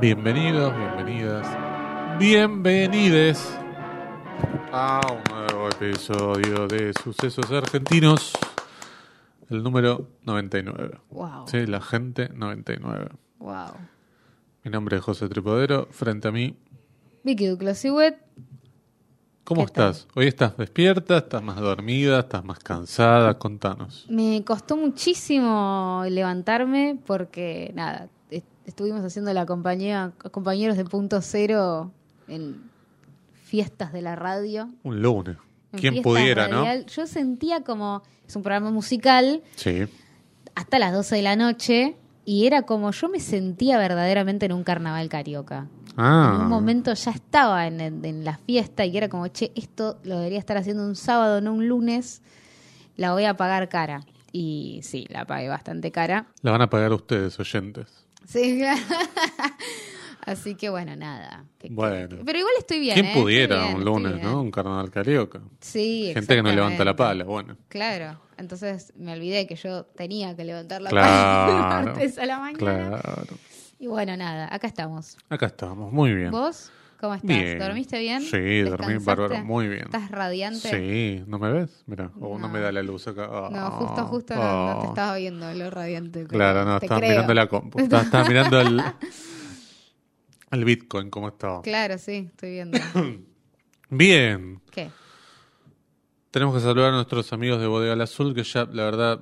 Bienvenidos, bienvenidas, bienvenides a un nuevo episodio de Sucesos Argentinos, el número 99. Wow. Sí, la gente 99. Wow. Mi nombre es José Tripodero, frente a mí. Vicky Duclos Hewitt. ¿Cómo estás? ¿Hoy estás despierta? ¿Estás más dormida? ¿Estás más cansada? Contanos. Me costó muchísimo levantarme porque, nada, estuvimos haciendo la compañía, compañeros de punto cero en fiestas de la radio. Un lunes. en ¿Quién fiestas pudiera, no? Yo sentía como, es un programa musical, Sí. hasta las 12 de la noche, y era como yo me sentía verdaderamente en un carnaval carioca. Ah. En un momento ya estaba en, en- en la fiesta y era como, che, esto lo debería estar haciendo un sábado, no un lunes, la voy a pagar cara. Y sí, la pagué bastante cara. La van a pagar ustedes, oyentes. Sí, así que bueno, nada. ¿Qué- qué- Bueno. Pero igual estoy bien. ¿Quién ¿eh? Pudiera bien, un lunes, no? Un carnaval carioca. Sí, Gente que no levanta la pala, bueno. Claro, entonces me olvidé que yo tenía que levantar la Claro. pala el martes a la mañana. Claro. Y bueno, nada, acá estamos. Acá estamos, muy bien. ¿Vos cómo estás? Bien. ¿Dormiste bien? Sí, dormí bárbaro, muy bien. ¿Estás radiante? Sí, ¿no me ves? Mira, o no. No. me da la luz acá. No, justo, justo no, no te ah. estaba viendo lo radiante. Claro, no, estaba mirando la compu. Estaba, estaba mirando el, el Bitcoin, cómo estaba. Claro, sí, estoy viendo. Bien, ¿Qué? tenemos que saludar a nuestros amigos de Bodega al Azul, que ya, la verdad,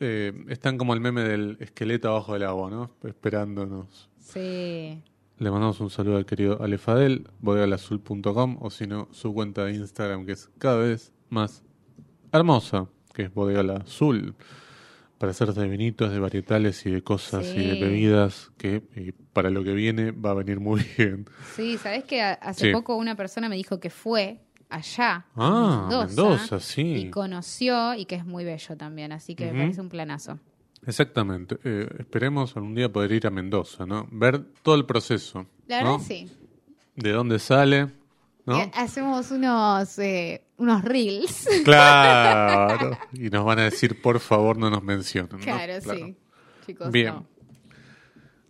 eh, están como el meme del esqueleto abajo del agua, ¿no? Esperándonos. Sí. Le mandamos un saludo al querido Ale Fadel, bodegalazul.com, o si no, su cuenta de Instagram, que es cada vez más hermosa, que es Bodega La Azul, para hacer de vinitos, de varietales y de cosas y de bebidas, que para lo que viene va a venir muy bien. Sí, ¿sabés que hace Sí. poco una persona me dijo que fue allá, Ah, Mendoza, Mendoza, sí. y conoció y que es muy bello también, así que me parece un planazo. Exactamente. Eh, esperemos algún día poder ir a Mendoza, ¿no? Ver todo el proceso. La ¿no? verdad sí. De dónde sale, ¿no? Eh, Hacemos unos, eh, unos reels. Claro. Y nos van a decir, por favor, no nos mencionen. ¿no? claro, sí. Chicos, Bien. no.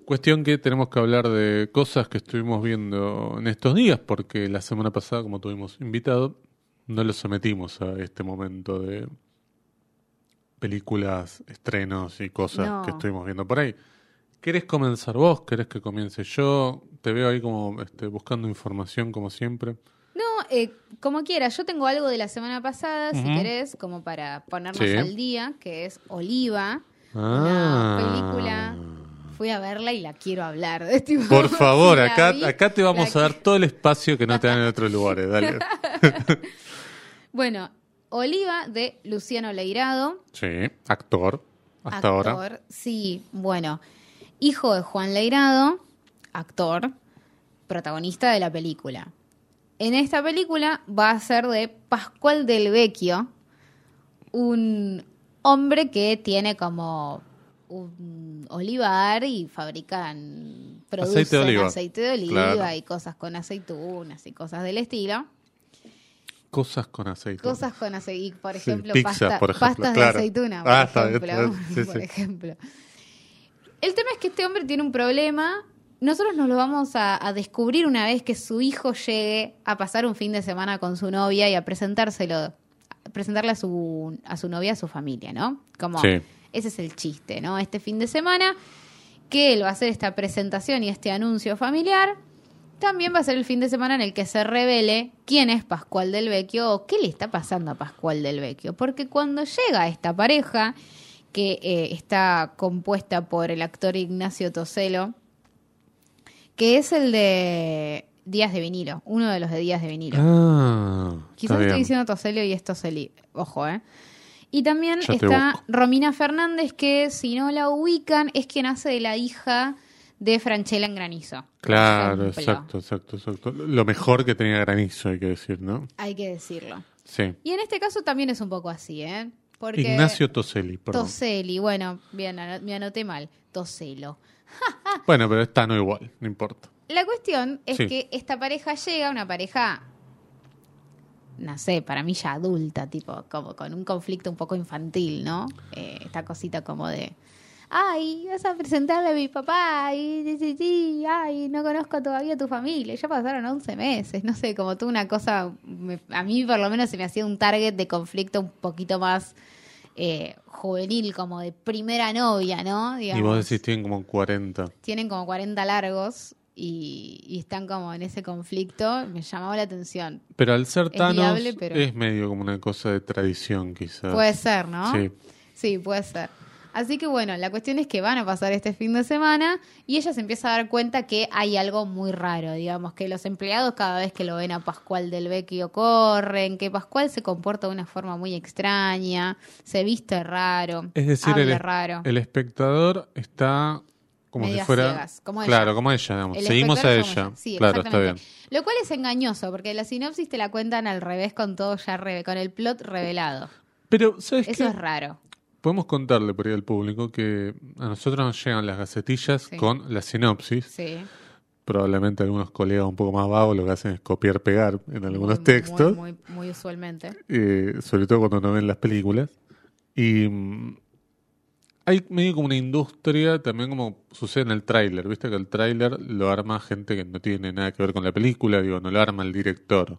Cuestión que tenemos que hablar de cosas que estuvimos viendo en estos días, porque la semana pasada, como tuvimos invitado, no lo sometimos a este momento de películas, estrenos y cosas No. que estuvimos viendo por ahí. ¿Querés comenzar vos? ¿Querés que comience yo? Te veo ahí como este, buscando información, como siempre. No, eh, como quieras, yo tengo algo de la semana pasada, si querés, como para ponernos Sí. al día, que es Oliva, Ah. una película. Fui a verla y la quiero hablar. Tipo, Por favor, si acá, vi, acá te vamos a dar todo el espacio que no te dan en otros lugares. Dale. Bueno, Oliva de Luciano Leirado. Sí, actor. Hasta ahora. actor, Sí, bueno. Hijo de Juan Leirado, actor, protagonista de la película. En esta película va a ser de Pascual del Vecchio, un hombre que tiene como un olivar y fabrican producen Aceite de oliva. aceite de oliva Claro. y cosas con aceitunas y cosas del estilo. Cosas con aceite. Cosas con aceite, por Sí, ejemplo, pizza, pasta- por ejemplo, pastas claro. de aceituna, por Ah, ejemplo. está bien, sí, por sí. ejemplo. El tema es que este hombre tiene un problema. Nosotros nos lo vamos a, a descubrir una vez que su hijo llegue a pasar un fin de semana con su novia y a presentárselo, a presentarle a su, a su novia a su familia, ¿no? Como ese es el chiste, ¿no? Este fin de semana que él va a hacer esta presentación y este anuncio familiar. También va a ser el fin de semana en el que se revele quién es Pascual del Vecchio o qué le está pasando a Pascual del Vecchio. Porque cuando llega esta pareja, que eh, está compuesta por el actor Ignacio Toselo, que es el de Días de vinilo, uno de los de Días de vinilo. Ah, Quizás estoy diciendo Toselio y es Toseli. Ojo, ¿eh? Y también está. Romina Fernández, que si no la ubican, es quien hace de la hija de Franchella en Granizo. Claro, exacto, exacto, exacto. Lo mejor que tenía granizo, hay que decir, ¿no? Hay que decirlo. Sí. Y en este caso también es un poco así, ¿eh? Porque Ignacio Toselli, perdón. Toseli, bueno, bien, me anoté mal. Toselo. Bueno, pero está no igual, no importa. La cuestión es Sí. que esta pareja llega, una pareja, no sé, para mí ya adulta, tipo, como con un conflicto un poco infantil, ¿no? Eh, esta cosita como de, ay, vas a presentarle a mi papá, y ay, no conozco todavía a tu familia. Ya pasaron 11 meses, no sé, como tú una cosa, me- a mí por lo menos se me hacía un target de conflicto un poquito más eh, juvenil, como de primera novia, ¿no? Y vos decís, tienen como 40. tienen como 40 largos y, y están como en ese conflicto, me llamaba la atención. Pero al ser Thanos, viable, pero- es medio como una cosa de tradición, quizás. Puede ser, ¿no? Sí. Sí, puede ser. Así que bueno, la cuestión es que van a pasar este fin de semana y ella se empieza a dar cuenta que hay algo muy raro, digamos, que los empleados cada vez que lo ven a Pascual del Vecchio corren, que Pascual se comporta de una forma muy extraña, se viste raro, Es decir, habla el, raro. el espectador está como Medias si fuera. ciegas, como ella. claro, como ella, digamos. Seguimos a ella. Sí, claro, está bien. exactamente. Lo cual es engañoso, porque la sinopsis te la cuentan al revés con todo ya reve- con el plot revelado. Pero, ¿sabes Eso qué? es raro. Podemos contarle por ahí al público que a nosotros nos llegan las gacetillas Sí. con la sinopsis. Sí. Probablemente algunos colegas un poco más vagos lo que hacen es copiar, pegar en algunos Muy, textos. Muy, muy, muy usualmente. eh, sobre todo cuando no ven las películas. Y mm, hay medio como una industria, también como sucede en el tráiler, viste que el tráiler lo arma gente que no tiene nada que ver con la película, digo, no lo arma el director.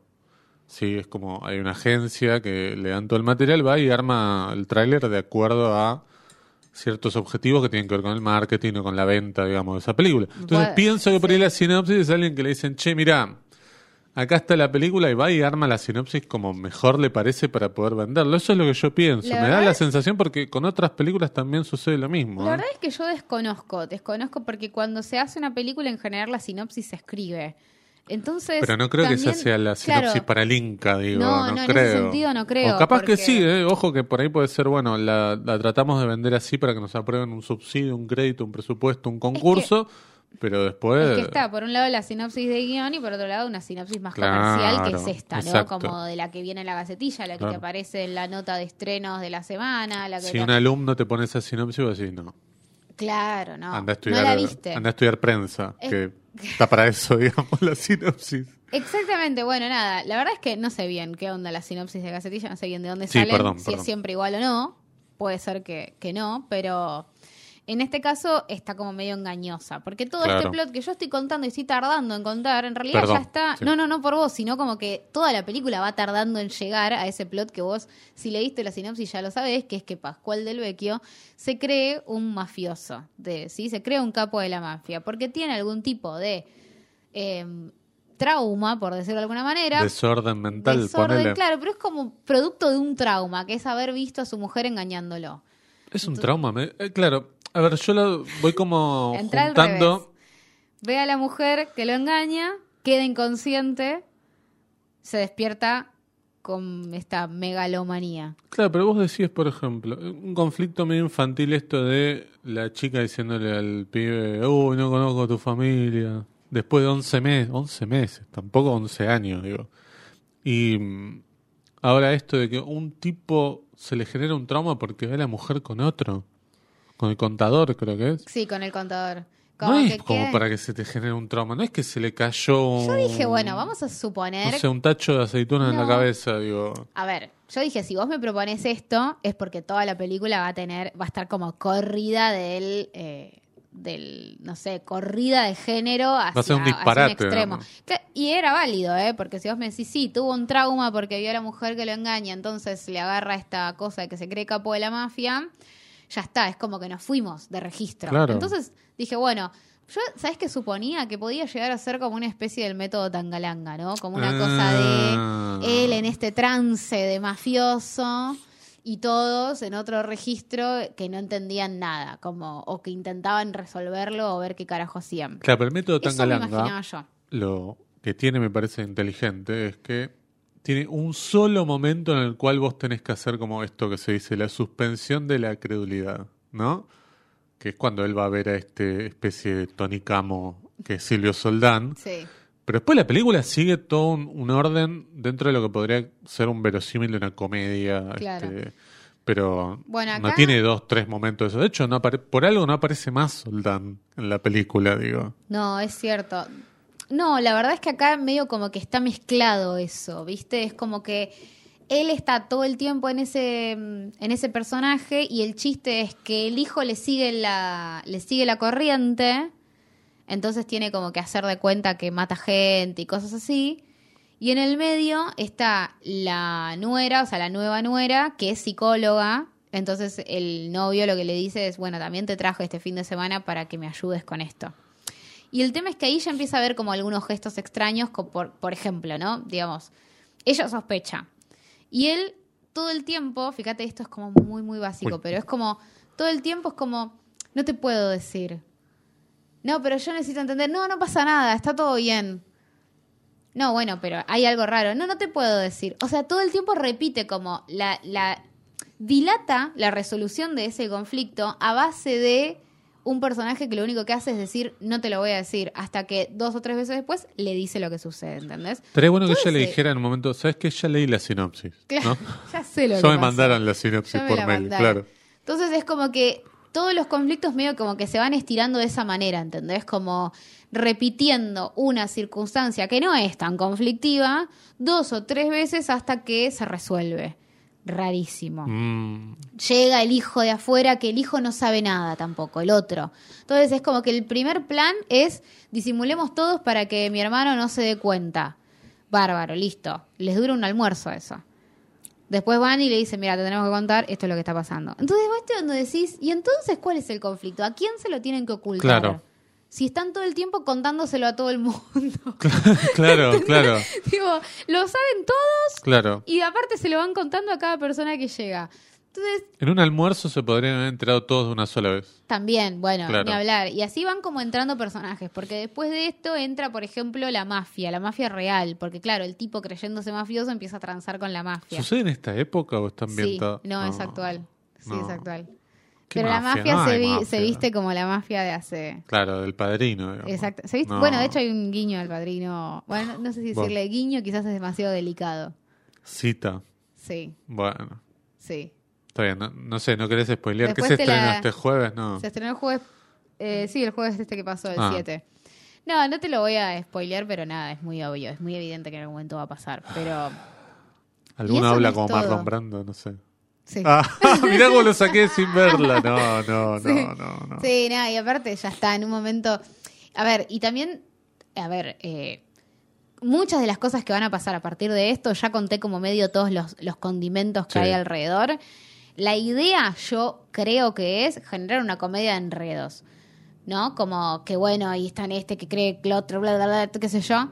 Sí, es como hay una agencia que le dan todo el material, va y arma el tráiler de acuerdo a ciertos objetivos que tienen que ver con el marketing o con la venta, digamos, de esa película. Entonces pienso que por ahí la sinopsis es alguien que le dicen, che, mira, acá está la película y va y arma la sinopsis como mejor le parece para poder venderlo. Eso es lo que yo pienso. La Me da la sensación porque con otras películas también sucede lo mismo. La ¿eh? verdad es que yo desconozco, desconozco porque cuando se hace una película en general la sinopsis se escribe. Entonces, Pero no creo que esa sea la sinopsis claro, para el Inca, digo. No, No, no, en ese creo. sentido no creo, O capaz porque- que sí, ¿eh? Ojo que por ahí puede ser, bueno, la, la tratamos de vender así para que nos aprueben un subsidio, un crédito, un presupuesto, un concurso, pero después... Es que está, por un lado la sinopsis de guion y por otro lado una sinopsis más Claro, comercial que es esta, ¿no? Como de la que viene en la gacetilla, la que Claro. te aparece en la nota de estrenos de la semana, la que Si te- un alumno te pone esa sinopsis, vas a decir, no, Claro, no. anda, a no la viste. anda a estudiar prensa, Es- que está para eso, digamos, la sinopsis. Exactamente, bueno, nada, la verdad es que no sé bien qué onda la sinopsis de Gacetilla, no sé bien de dónde Sí, salen, perdón, si perdón. es siempre igual o no, puede ser que, que no, pero en este caso está como medio engañosa, porque todo este plot que yo estoy contando y estoy tardando en contar, en realidad Perdón, ya está, sí. no, no, no por vos, sino como que toda la película va tardando en llegar a ese plot que vos, si leíste la sinopsis ya lo sabés, que es que Pascual del Vecchio se cree un mafioso, de, ¿sí? se cree un capo de la mafia, porque tiene algún tipo de... em, trauma, por decirlo de alguna manera, Desorden mental, Desorden, ponele. claro, pero es como producto de un trauma, que es haber visto a su mujer engañándolo. Es un trauma, me- eh, claro. A ver, yo lo voy como Entra al juntando... revés. Ve a la mujer que lo engaña, queda inconsciente, se despierta con esta megalomanía. Claro, pero vos decís, por ejemplo, un conflicto medio infantil esto de la chica diciéndole al pibe, uy, no conozco a tu familia. Después de 11 meses, 11 meses, tampoco 11 años, digo. Y mm, ahora esto de que un tipo se le genera un trauma porque ve a la mujer con otro, con el contador creo que es. Sí, con el contador. No Como es que como quede- para que se te genere un trauma, no es que se le cayó Yo dije, un- bueno, vamos a suponer... no sé, un tacho de aceitunas en la No. cabeza, digo. A ver, yo dije, si vos me propones esto, es porque toda la película va a tener, va a estar como corrida del, eh, del, no sé, corrida de género hacia, a ser un hacia disparate, extremo. ¿no? Que- y era válido, ¿eh? Porque si vos me decís, sí, tuvo un trauma porque vio a la mujer que lo engaña, entonces le agarra esta cosa de que se cree capo de la mafia, ya está, es como que nos fuimos de registro. Claro. Entonces dije, bueno... Yo, ¿sabes qué suponía? Que podía llegar a ser como una especie del método Tangalanga, ¿no? Como una cosa de Ah. él en este trance de mafioso y todos en otro registro que no entendían nada, como o que intentaban resolverlo o ver qué carajo hacían. Claro, pero el método Eso me Tangalanga, imaginaba yo. lo que tiene, me parece inteligente, es que tiene un solo momento en el cual vos tenés que hacer como esto que se dice, la suspensión de la credulidad, ¿no? Que es cuando él va a ver a este especie de Tony Camo, que es Silvio Soldán. Sí. Pero después la película sigue todo un, un orden dentro de lo que podría ser un verosímil de una comedia. Claro. este, pero Bueno, no tiene dos, tres momentos de eso. De hecho, no por algo no aparece más Soldán en la película, digo. No, es cierto. No, la verdad es que acá medio como que está mezclado eso, ¿viste? Es como que él está todo el tiempo en ese, mm, en ese personaje y el chiste es que el hijo le sigue la, le sigue la corriente, entonces tiene como que hacer de cuenta que mata gente y cosas así. Y en el medio está la nuera, o sea, la nueva nuera, que es psicóloga. Entonces el novio lo que le dice es, bueno, también te trajo este fin de semana para que me ayudes con esto. Y el tema es que ahí ya empieza a ver como algunos gestos extraños, como por, por ejemplo, ¿no? Digamos, ella sospecha. Y él todo el tiempo, fíjate, esto es como muy, muy básico, Uy. pero es como, todo el tiempo es como, no te puedo decir. No, pero yo necesito entender, no, no pasa nada, está todo bien. No, bueno, pero hay algo raro. No, no te puedo decir. O sea, todo el tiempo repite como la, la dilata la resolución de ese conflicto a base de un personaje que lo único que hace es decir, no te lo voy a decir, hasta que dos o tres veces después le dice lo que sucede, ¿entendés? Estaría bueno que ella le dijera en un momento, ¿sabes qué? Ya leí la sinopsis. Claro, ¿no? ya sé lo que Ya me pasó. mandaron la sinopsis por la mail, mandaron. claro. Entonces es como que todos los conflictos medio como que se van estirando de esa manera, ¿entendés? Como repitiendo una circunstancia que no es tan conflictiva dos o tres veces hasta que se resuelve. Rarísimo. Mm, Llega el hijo de afuera, que el hijo no sabe nada tampoco, el otro. Entonces es como que el primer plan es disimulemos todos para que mi hermano no se dé cuenta. Bárbaro, listo. Les dura un almuerzo eso. Después van y le dicen, mira, te tenemos que contar, esto es lo que está pasando. Entonces vos donde decís, ¿y entonces cuál es el conflicto? ¿A quién se lo tienen que ocultar? Claro. Si están todo el tiempo contándoselo a todo el mundo. claro, claro, Digo, lo saben todos claro. y aparte se lo van contando a cada persona que llega. Entonces, En un almuerzo se podrían haber enterado todos de una sola vez. También, bueno, Claro. ni hablar. Y así van como entrando personajes, porque después de esto entra, por ejemplo, la mafia, la mafia real, porque claro, el tipo creyéndose mafioso empieza a transar con la mafia. ¿Sucede en esta época o está Sí, ambientado? no, es actual. Sí, no. es actual. ¿Qué Pero la mafia, No se, vi- mafia. se viste como la mafia de hace... Claro, del padrino. digamos. Exacto. ¿Se viste? No. Bueno, de hecho hay un guiño al padrino. Bueno, no sé si Bueno. decirle guiño, quizás es demasiado delicado. Cita. Sí, Bueno, sí. está bien. No, no sé, ¿no querés spoilear? ¿Qué se la- este jueves? No. Se estrenó el jueves. eh, sí, el jueves este que pasó, el Ah. 7. No, no te lo voy a spoilear, pero nada, es muy obvio. Es muy evidente que en algún momento va a pasar. Pero. Alguno habla no como. Marlon Brando, no sé. Sí. Ah, mirá cómo lo saqué sin verla. No, no, no, Sí. no, no. Sí, nada, y aparte ya está en un momento. A ver, y también. A ver, eh, muchas de las cosas que van a pasar a partir de esto, ya conté como medio todos los, los condimentos que Sí. hay alrededor. La idea, yo creo que es generar una comedia de enredos. ¿No? Como que bueno, ahí están este que cree que el otro, bla, bla, bla, qué sé yo.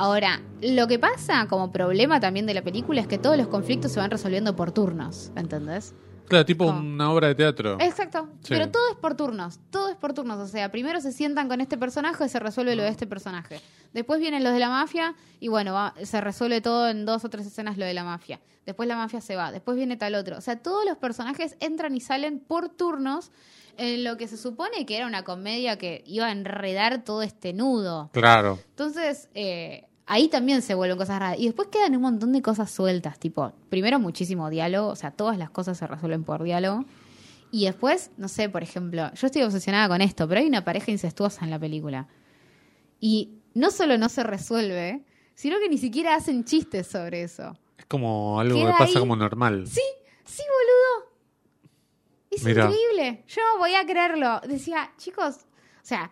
Ahora, lo que pasa como problema también de la película es que todos los conflictos se van resolviendo por turnos, ¿entendés? Claro, tipo una obra de teatro. Exacto, Sí. pero todo es por turnos, todo es por turnos, o sea, primero se sientan con este personaje y se resuelve lo de este personaje. Después vienen los de la mafia y bueno, va- se resuelve todo en dos o tres escenas lo de la mafia. Después la mafia se va, después viene tal otro. O sea, todos los personajes entran y salen por turnos en lo que se supone que era una comedia que iba a enredar todo este nudo. Claro. Entonces, eh, ahí también se vuelven cosas raras. Y después quedan un montón de cosas sueltas, tipo, primero muchísimo diálogo, o sea, todas las cosas se resuelven por diálogo. Y después, no sé, por ejemplo, yo estoy obsesionada con esto, pero hay una pareja incestuosa en la película. Y no solo no se resuelve, sino que ni siquiera hacen chistes sobre eso. Es como algo Queda que pasa ahí. como normal. Sí, sí, boludo. Es increíble. Yo no voy a creerlo. Decía, chicos, o sea,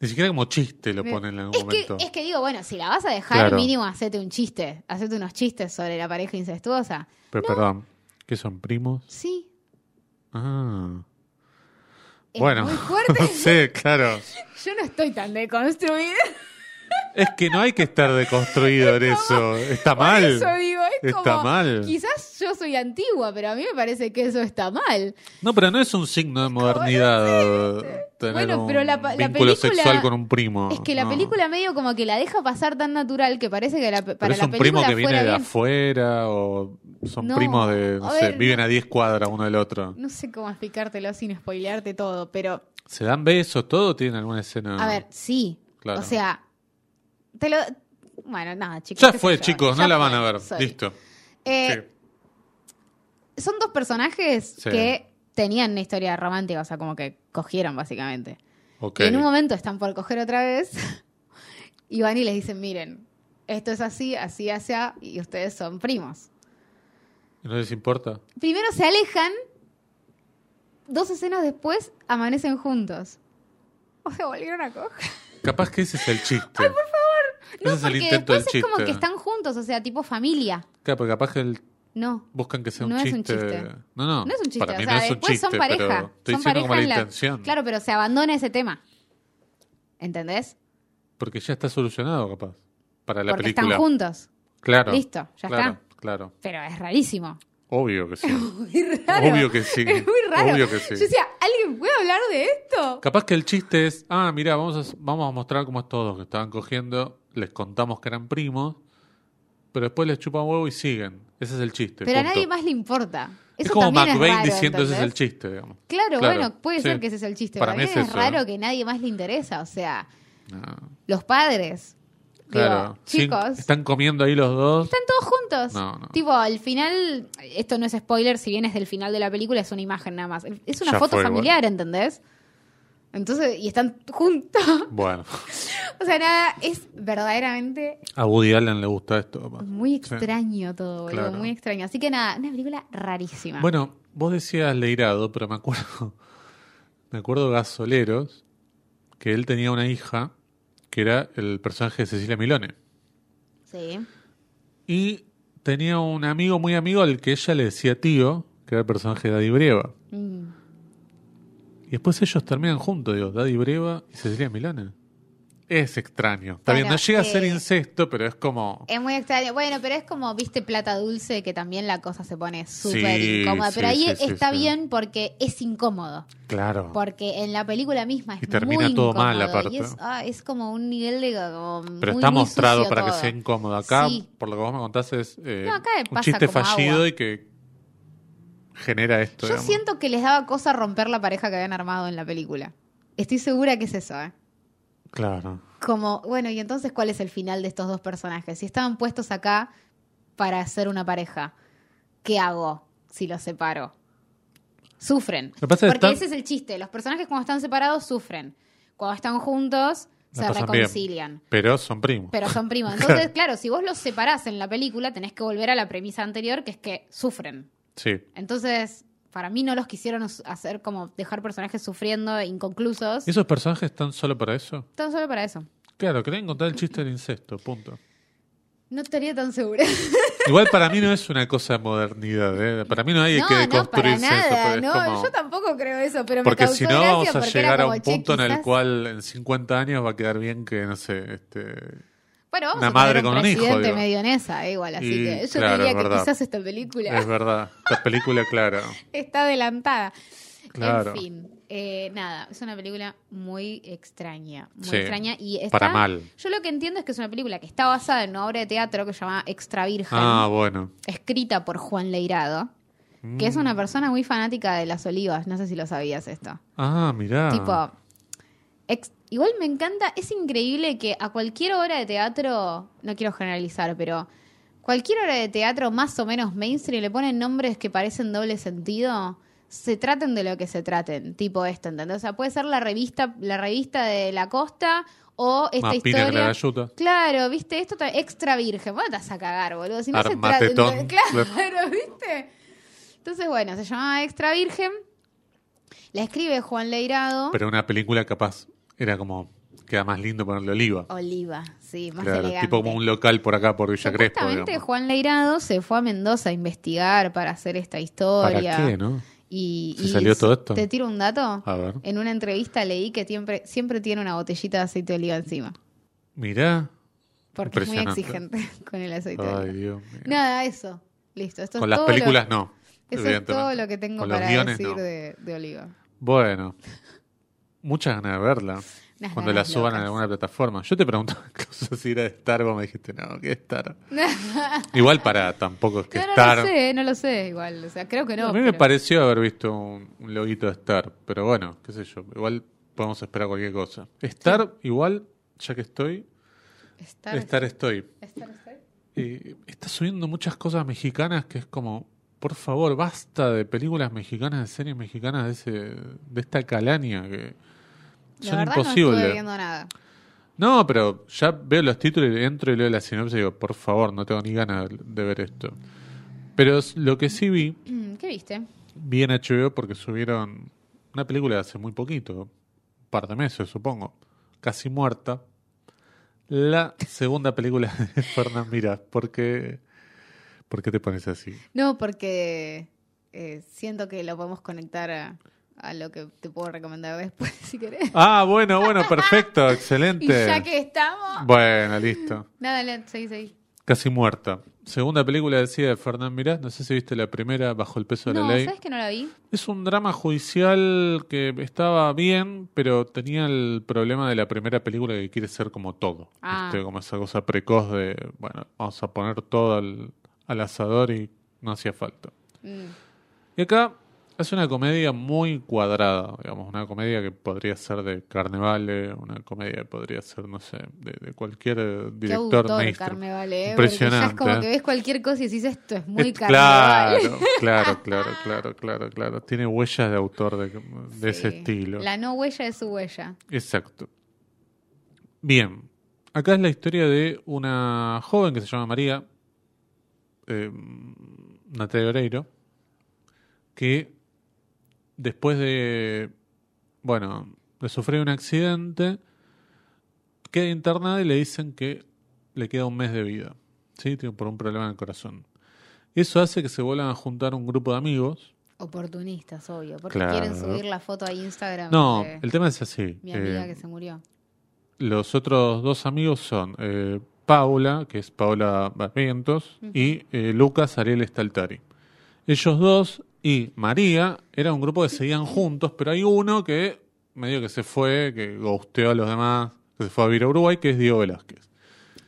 Ni siquiera como chiste lo ponen en algún es que, momento. es que digo, bueno, si la vas a dejar, Claro. mínimo hacete un chiste. Hacete unos chistes sobre la pareja incestuosa. Pero perdón, ¿qué son primos? Sí. Ah. Es bueno. muy fuerte. sí, claro. Yo no estoy tan deconstruida. Es que no hay que estar deconstruido en eso. Está mal. eso digo, es Está como. mal. Quizás yo soy antigua, pero a mí me parece que eso está mal. No, pero no es un signo de modernidad tener Bueno, un pero la pa- la película- sexual con un primo. Es que la no. película medio como que la deja pasar tan natural que parece que la, Pero para es la un película primo que viene de afuera o son No, primos de, no a sé, ver, viven a 10 cuadras uno del otro. No sé cómo explicártelo sin spoilearte todo, pero ¿Se dan besos? ¿Todo tiene alguna escena? A ver, sí. Claro. O sea, te lo. Bueno, nada, chicos. Ya fue, chicos, ya no la van a ver. Listo. Eh, Son dos personajes Sí. que tenían una historia romántica, o sea, como que cogieron básicamente. Y en un momento están por coger otra vez y van y les dicen, miren, esto es así, así, así, y ustedes son primos. ¿No les importa? Primero se alejan, dos escenas después amanecen juntos. O se volvieron a coger. Capaz que ese es el chiste. Ay, por favor. No, ese es el porque intento del después es como que están juntos, o sea, tipo familia. Claro, porque capaz que el- No. buscan que sea un No es chiste. un chiste. No, no. No es un chiste, Para mí o sea, no es un después chiste, son pareja. pero estoy son diciendo pareja como la en la- intención. Claro, pero se abandona ese tema. ¿Entendés? Porque ya está solucionado, capaz. Para la Porque película. están juntos. Claro. Listo, ya claro, está. Claro. Pero es rarísimo. Obvio que sí. Muy raro. Obvio que sí. Es muy raro. Obvio que sí. Yo decía, ¿alguien puede hablar de esto? Capaz que el chiste es, ah, mira, vamos a, vamos a mostrar cómo estos dos que estaban cogiendo, les contamos que eran primos, pero después les chupan huevo y siguen. Ese es el chiste. Pero a nadie más le importa. Es como es McVeigh raro, diciendo ese es el chiste, digamos. Claro, Claro, bueno, puede sí. ser que ese es el chiste. Para Para mí mí es es eso, raro que nadie más le interesa. O sea, No. los padres. Claro. Digo, Sí, chicos. están comiendo ahí los dos. Están todos juntos. No, no. Tipo, al final, esto no es spoiler, si bien es del final de la película, es una imagen nada más. Es una Ya foto familiar, ¿entendés? Entonces, y están juntos. Bueno, o sea, nada, es verdaderamente a Woody Allen le gusta esto. capaz. muy Sí. extraño todo, boludo, Claro. muy extraño. Así que nada, una película rarísima. Bueno, vos decías Leirado, pero me acuerdo, me acuerdo Gasoleros, que él tenía una hija que era el personaje de Cecilia Milone. Sí. Y tenía un amigo muy amigo al que ella le decía tío, que era el personaje de Daddy Breva. Mm. Y después ellos terminan juntos, digo, Daddy Breva y Cecilia Milone. Es extraño. Está bien, no llega a ser eh, incesto, pero es como... Es muy extraño. Bueno, pero es como, viste, plata dulce, que también la cosa se pone súper Sí, incómoda. Pero ahí sí, está bien porque es incómodo. Claro. Porque en la película misma es Y termina muy todo incómodo. mal, aparte. Y es, ah, es como un nivel de... como Pero muy, está muy mostrado para que sea incómodo. Acá, por lo que vos me contás, es eh, No, acá un pasa chiste como fallido agua. y que genera esto. Yo digamos. siento que les daba cosa romper la pareja que habían armado en la película. Estoy segura que es eso, ¿eh? Claro. Como, bueno, y entonces, ¿cuál es el final de estos dos personajes? Si estaban puestos acá para ser una pareja, ¿qué hago si los separo? Sufren. Porque ese es el chiste. Los personajes cuando están separados sufren. Cuando están juntos La se bien. reconcilian. Pero son primos. Pero son primos. Entonces, claro, si vos los separás en la película, tenés que volver a la premisa anterior, que es que sufren. Sí. Entonces, para mí no los quisieron hacer como dejar personajes sufriendo inconclusos. ¿Y esos personajes están solo para eso? Tan solo para eso. Claro, querían contar el chiste del incesto, punto. No estaría tan segura. Igual para mí no es una cosa de modernidad, ¿eh? Para mí no hay no, que no, para eso. nada. No, como- yo tampoco creo eso, pero Porque me causó si no vamos a llegar a un che, punto en el cual en 50 años va a quedar bien que, no sé, este... Bueno, vamos una a madre un con un hijo, digo. medio en esa, eh, igual, así Y, que yo claro, diría que verdad. quizás esta película Es verdad. Esta película, claro. está adelantada. Claro. En fin, eh, nada, es una película muy extraña, muy Sí, extraña y está, para mal. Yo lo que entiendo es que es una película que está basada en una obra de teatro que se llama Extra Virgen, Ah, bueno. escrita por Juan Leirado, que es Mm. una persona muy fanática de las olivas, no sé si lo sabías esto. Ah, mirá. Tipo, ex- igual me encanta, es increíble que a cualquier obra de teatro, no quiero generalizar, pero cualquier obra de teatro más o menos mainstream le ponen nombres que parecen doble sentido, se traten de lo que se traten, tipo esto, ¿entendés? O sea, puede ser la revista, la revista de la costa o esta Más pina que la historia. galluta. Claro, viste, esto extra virgen. Vos te vas a cagar, boludo. Si no se. Armatetón. Claro, viste. Entonces, bueno, se llamaba Extra Virgen. La escribe Juan Leirado. Pero una película capaz era como... Queda más lindo ponerle oliva. Oliva, sí, más Claro, elegante. tipo como un local por acá, por Villa Crespo. Digamos. Juan Leirado se fue a Mendoza a investigar para hacer esta ¿Para historia. qué, no? Y, ¿Se y salió todo esto? ¿Te tiro un dato? A ver. En una entrevista leí que siempre, siempre tiene una botellita de aceite de oliva encima. Mirá. Porque es muy exigente con el aceite de oliva. Dios mío. Nada, eso. Listo. Esto es Con las todo películas lo, no. Eso es todo lo que tengo para guiones, decir no. de, de Oliva. Bueno. Muchas ganas de verla. Cuando la suban locas. en alguna plataforma. Yo te preguntaba cosas si era de Star, vos me dijiste, no, ¿qué es Star? Igual para, tampoco es que no, no Star. lo sé, no lo sé, igual. O sea, creo que no. a mí me pareció haber visto un, un loguito de Star, pero bueno, qué sé yo. Igual podemos esperar cualquier cosa. Star, igual, ya que estoy, Star, Star estoy. Star. Eh, está subiendo muchas cosas mexicanas que es como, por favor, basta de películas mexicanas, de series mexicanas de ese, de esta calaña que La son verdad no imposibles. estuve viendo nada. No, pero ya veo los títulos y entro y leo la sinopsis y digo, por favor, no tengo ni ganas de ver esto. Pero lo que sí vi, Mm, ¿Qué viste? vi en HBO porque subieron una película de hace muy poquito, un par de meses supongo, casi muerta. La segunda película de Fernán Mirás. ¿Por qué, ¿Por qué te pones así? No, porque eh, siento que lo podemos conectar a, a lo que te puedo recomendar después, si querés. Ah, bueno, bueno, perfecto, Y excelente. ya que estamos... Bueno, listo. Nada, dale, seguí, seguí. Casi muerta. Segunda película decía de Fernán Mirás. No sé si viste la primera, Bajo el peso de No, la ley. ¿sabes que no la vi? Es un drama judicial que estaba bien, pero tenía el problema de la primera película que quiere ser como todo. Ah. ¿viste? Como esa cosa precoz de, bueno, vamos a poner todo al, al asador y no hacía falta. Mm. Y acá es una comedia muy cuadrada, digamos, una comedia que podría ser de Carnevale, una comedia que podría ser, no sé, de, de cualquier eh, Qué director autor. Carnevale, ¿eh? Porque ya es Impresionante. como que ves cualquier cosa y decís, esto es muy Es- Carnevale. Claro, claro, claro, claro, claro, claro. Tiene huellas de autor de, de ese estilo. La no huella de su huella. Exacto. Bien. Acá es la historia de una joven que se llama María eh, Natalia Oreiro, que después de, bueno, de sufrir un accidente, queda internada y le dicen que le queda un mes de vida, ¿sí? Tiene por un problema en el corazón. Eso hace que se vuelvan a juntar un grupo de amigos. Oportunistas, obvio. Porque Claro. quieren subir la foto a Instagram No, el tema es así. mi amiga eh, que se murió. Los otros dos amigos son eh, Paula, que es Paula Barrientos, y eh, Lucas Ariel Staltari. Ellos dos y María era un grupo que seguían juntos, pero hay uno que medio que se fue, que gusteó a los demás, que se fue a vivir a Uruguay, que es Diego Velázquez,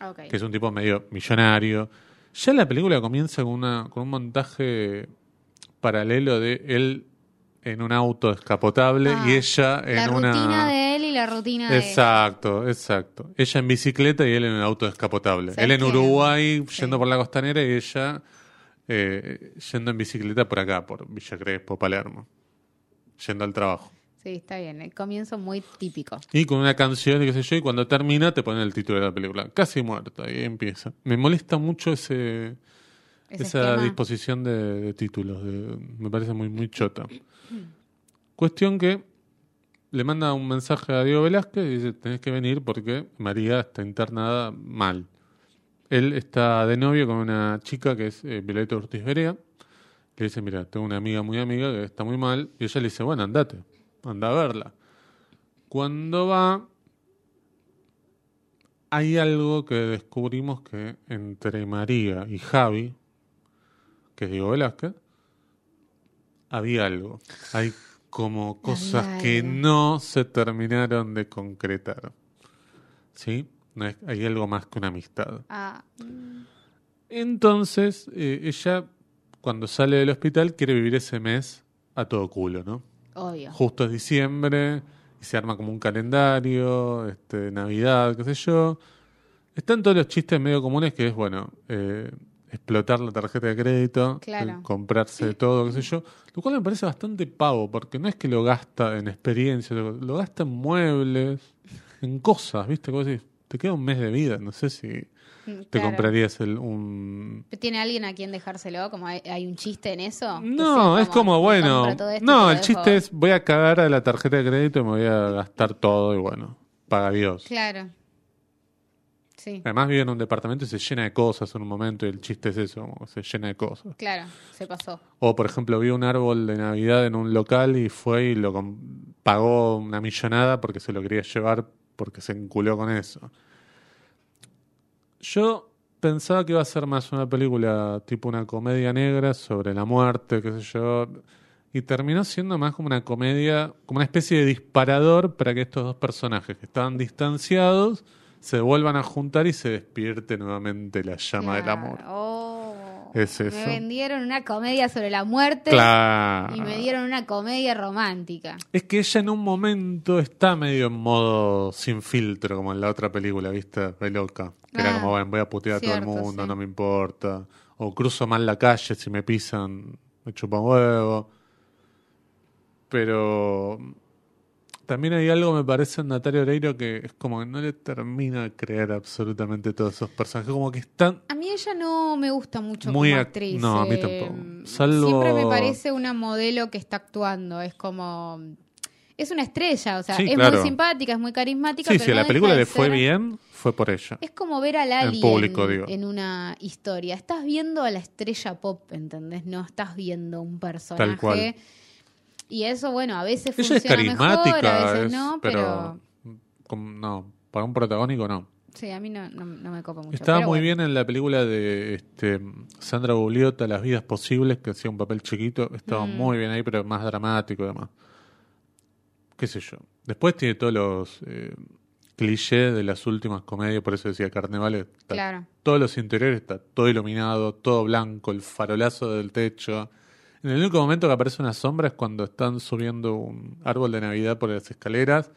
Ah, ok. que es un tipo medio millonario. Ya la película comienza con, una, con un montaje paralelo de él en un auto descapotable Ah, y ella en la una... rutina de él y la rutina de Exacto, exacto. Ella en bicicleta y él en el auto descapotable. ¿Sabes Él en? Uruguay Sí. yendo por la costanera y ella eh, yendo en bicicleta por acá, por Villa Crespo, Palermo. Yendo al trabajo. Sí, está bien. El comienzo muy típico. Y con una canción y qué sé yo, y cuando termina te ponen el título de la película. Casi muerta, y ahí empieza. Me molesta mucho ese, Ese esa esquema. disposición de, de títulos. de- me parece muy, muy chota. Cuestión que le manda un mensaje a Diego Velázquez y dice, tenés que venir porque María está internada mal. Él está de novio con una chica que es eh, Violeta Ortiz Berea. Le dice, mira, tengo una amiga muy amiga que está muy mal. Y ella le dice, bueno, andate, anda a verla. Cuando va, hay algo que descubrimos que entre María y Javi, que es Diego Velázquez, había algo. Hay como cosas que no se terminaron de concretar. ¿Sí? No es- hay algo más que una amistad. Ah, mm, Entonces, eh, ella, cuando sale del hospital, quiere vivir ese mes a todo culo, ¿no? obvio. Justo es diciembre y se arma como un calendario, este, Navidad, qué sé yo. Están todos los chistes medio comunes que es, bueno, eh, explotar la tarjeta de crédito, Claro. eh, comprarse todo, qué sé yo. Lo cual me parece bastante pavo, porque no es que lo gasta en experiencia, lo, lo gasta en muebles, en cosas, ¿viste? Como decís, te queda un mes de vida, no sé si Mm, te claro. comprarías el, un... ¿Tiene alguien a quien dejárselo? Como hay, hay un chiste en eso? No, sea es como, bueno, esto no, el dejo- chiste es, voy a cagar a la tarjeta de crédito y me voy a gastar todo y bueno, paga Dios. Claro. Sí, Además vive en un departamento y se llena de cosas en un momento y el chiste es eso, se llena de cosas. claro, se pasó. O por ejemplo vio un árbol de Navidad en un local y fue y lo pagó una millonada porque se lo quería llevar porque se enculó con eso. Yo pensaba que iba a ser más una película tipo una comedia negra sobre la muerte, qué sé yo, y terminó siendo más como una comedia, como una especie de disparador para que estos dos personajes que estaban distanciados se vuelvan a juntar y se despierte nuevamente la llama del amor. Oh, Es eso. Me vendieron una comedia sobre la muerte Claro. y me dieron una comedia romántica. Es que ella en un momento está medio en modo sin filtro, como en la otra película, ¿viste? Re loca. Que era Ah, como, bueno, voy a putear a todo el mundo, sí. no me importa. O cruzo mal la calle, si me pisan, me chupan huevo. Pero También hay algo, me parece, en Natalia Oreiro que es como que no le termina de creer absolutamente todos esos personajes. Como que están. A mí ella no me gusta mucho Muy como ac- actriz. no, a mí eh, tampoco. Salvo- Siempre me parece una modelo que está actuando. Es como... Es una estrella, o sea, Sí, es claro. muy simpática, es muy carismática. Sí, pero si a la película le fue ser- bien, fue por ella. Es como ver al En alien público, digo. en una historia. Estás viendo a la estrella pop, ¿entendés? No estás viendo un personaje. Tal cual. Y eso, bueno, a veces Ella es funciona mejor, carismática, a veces es- no, pero, no, para un protagónico no. Sí, a mí no, no, no me copa mucho. Estaba muy bueno. bien en la película de este, Sandra Bugliota, Las vidas posibles, que hacía un papel chiquito. Estaba Mm. muy bien ahí, pero más dramático además. Qué sé yo. Después tiene todos los eh, clichés de las últimas comedias, por eso decía Carnaval. Está Claro. Todos los interiores está todo iluminado, todo blanco, el farolazo del techo. En el único momento que aparece una sombra es cuando están subiendo un árbol de Navidad por las escaleras,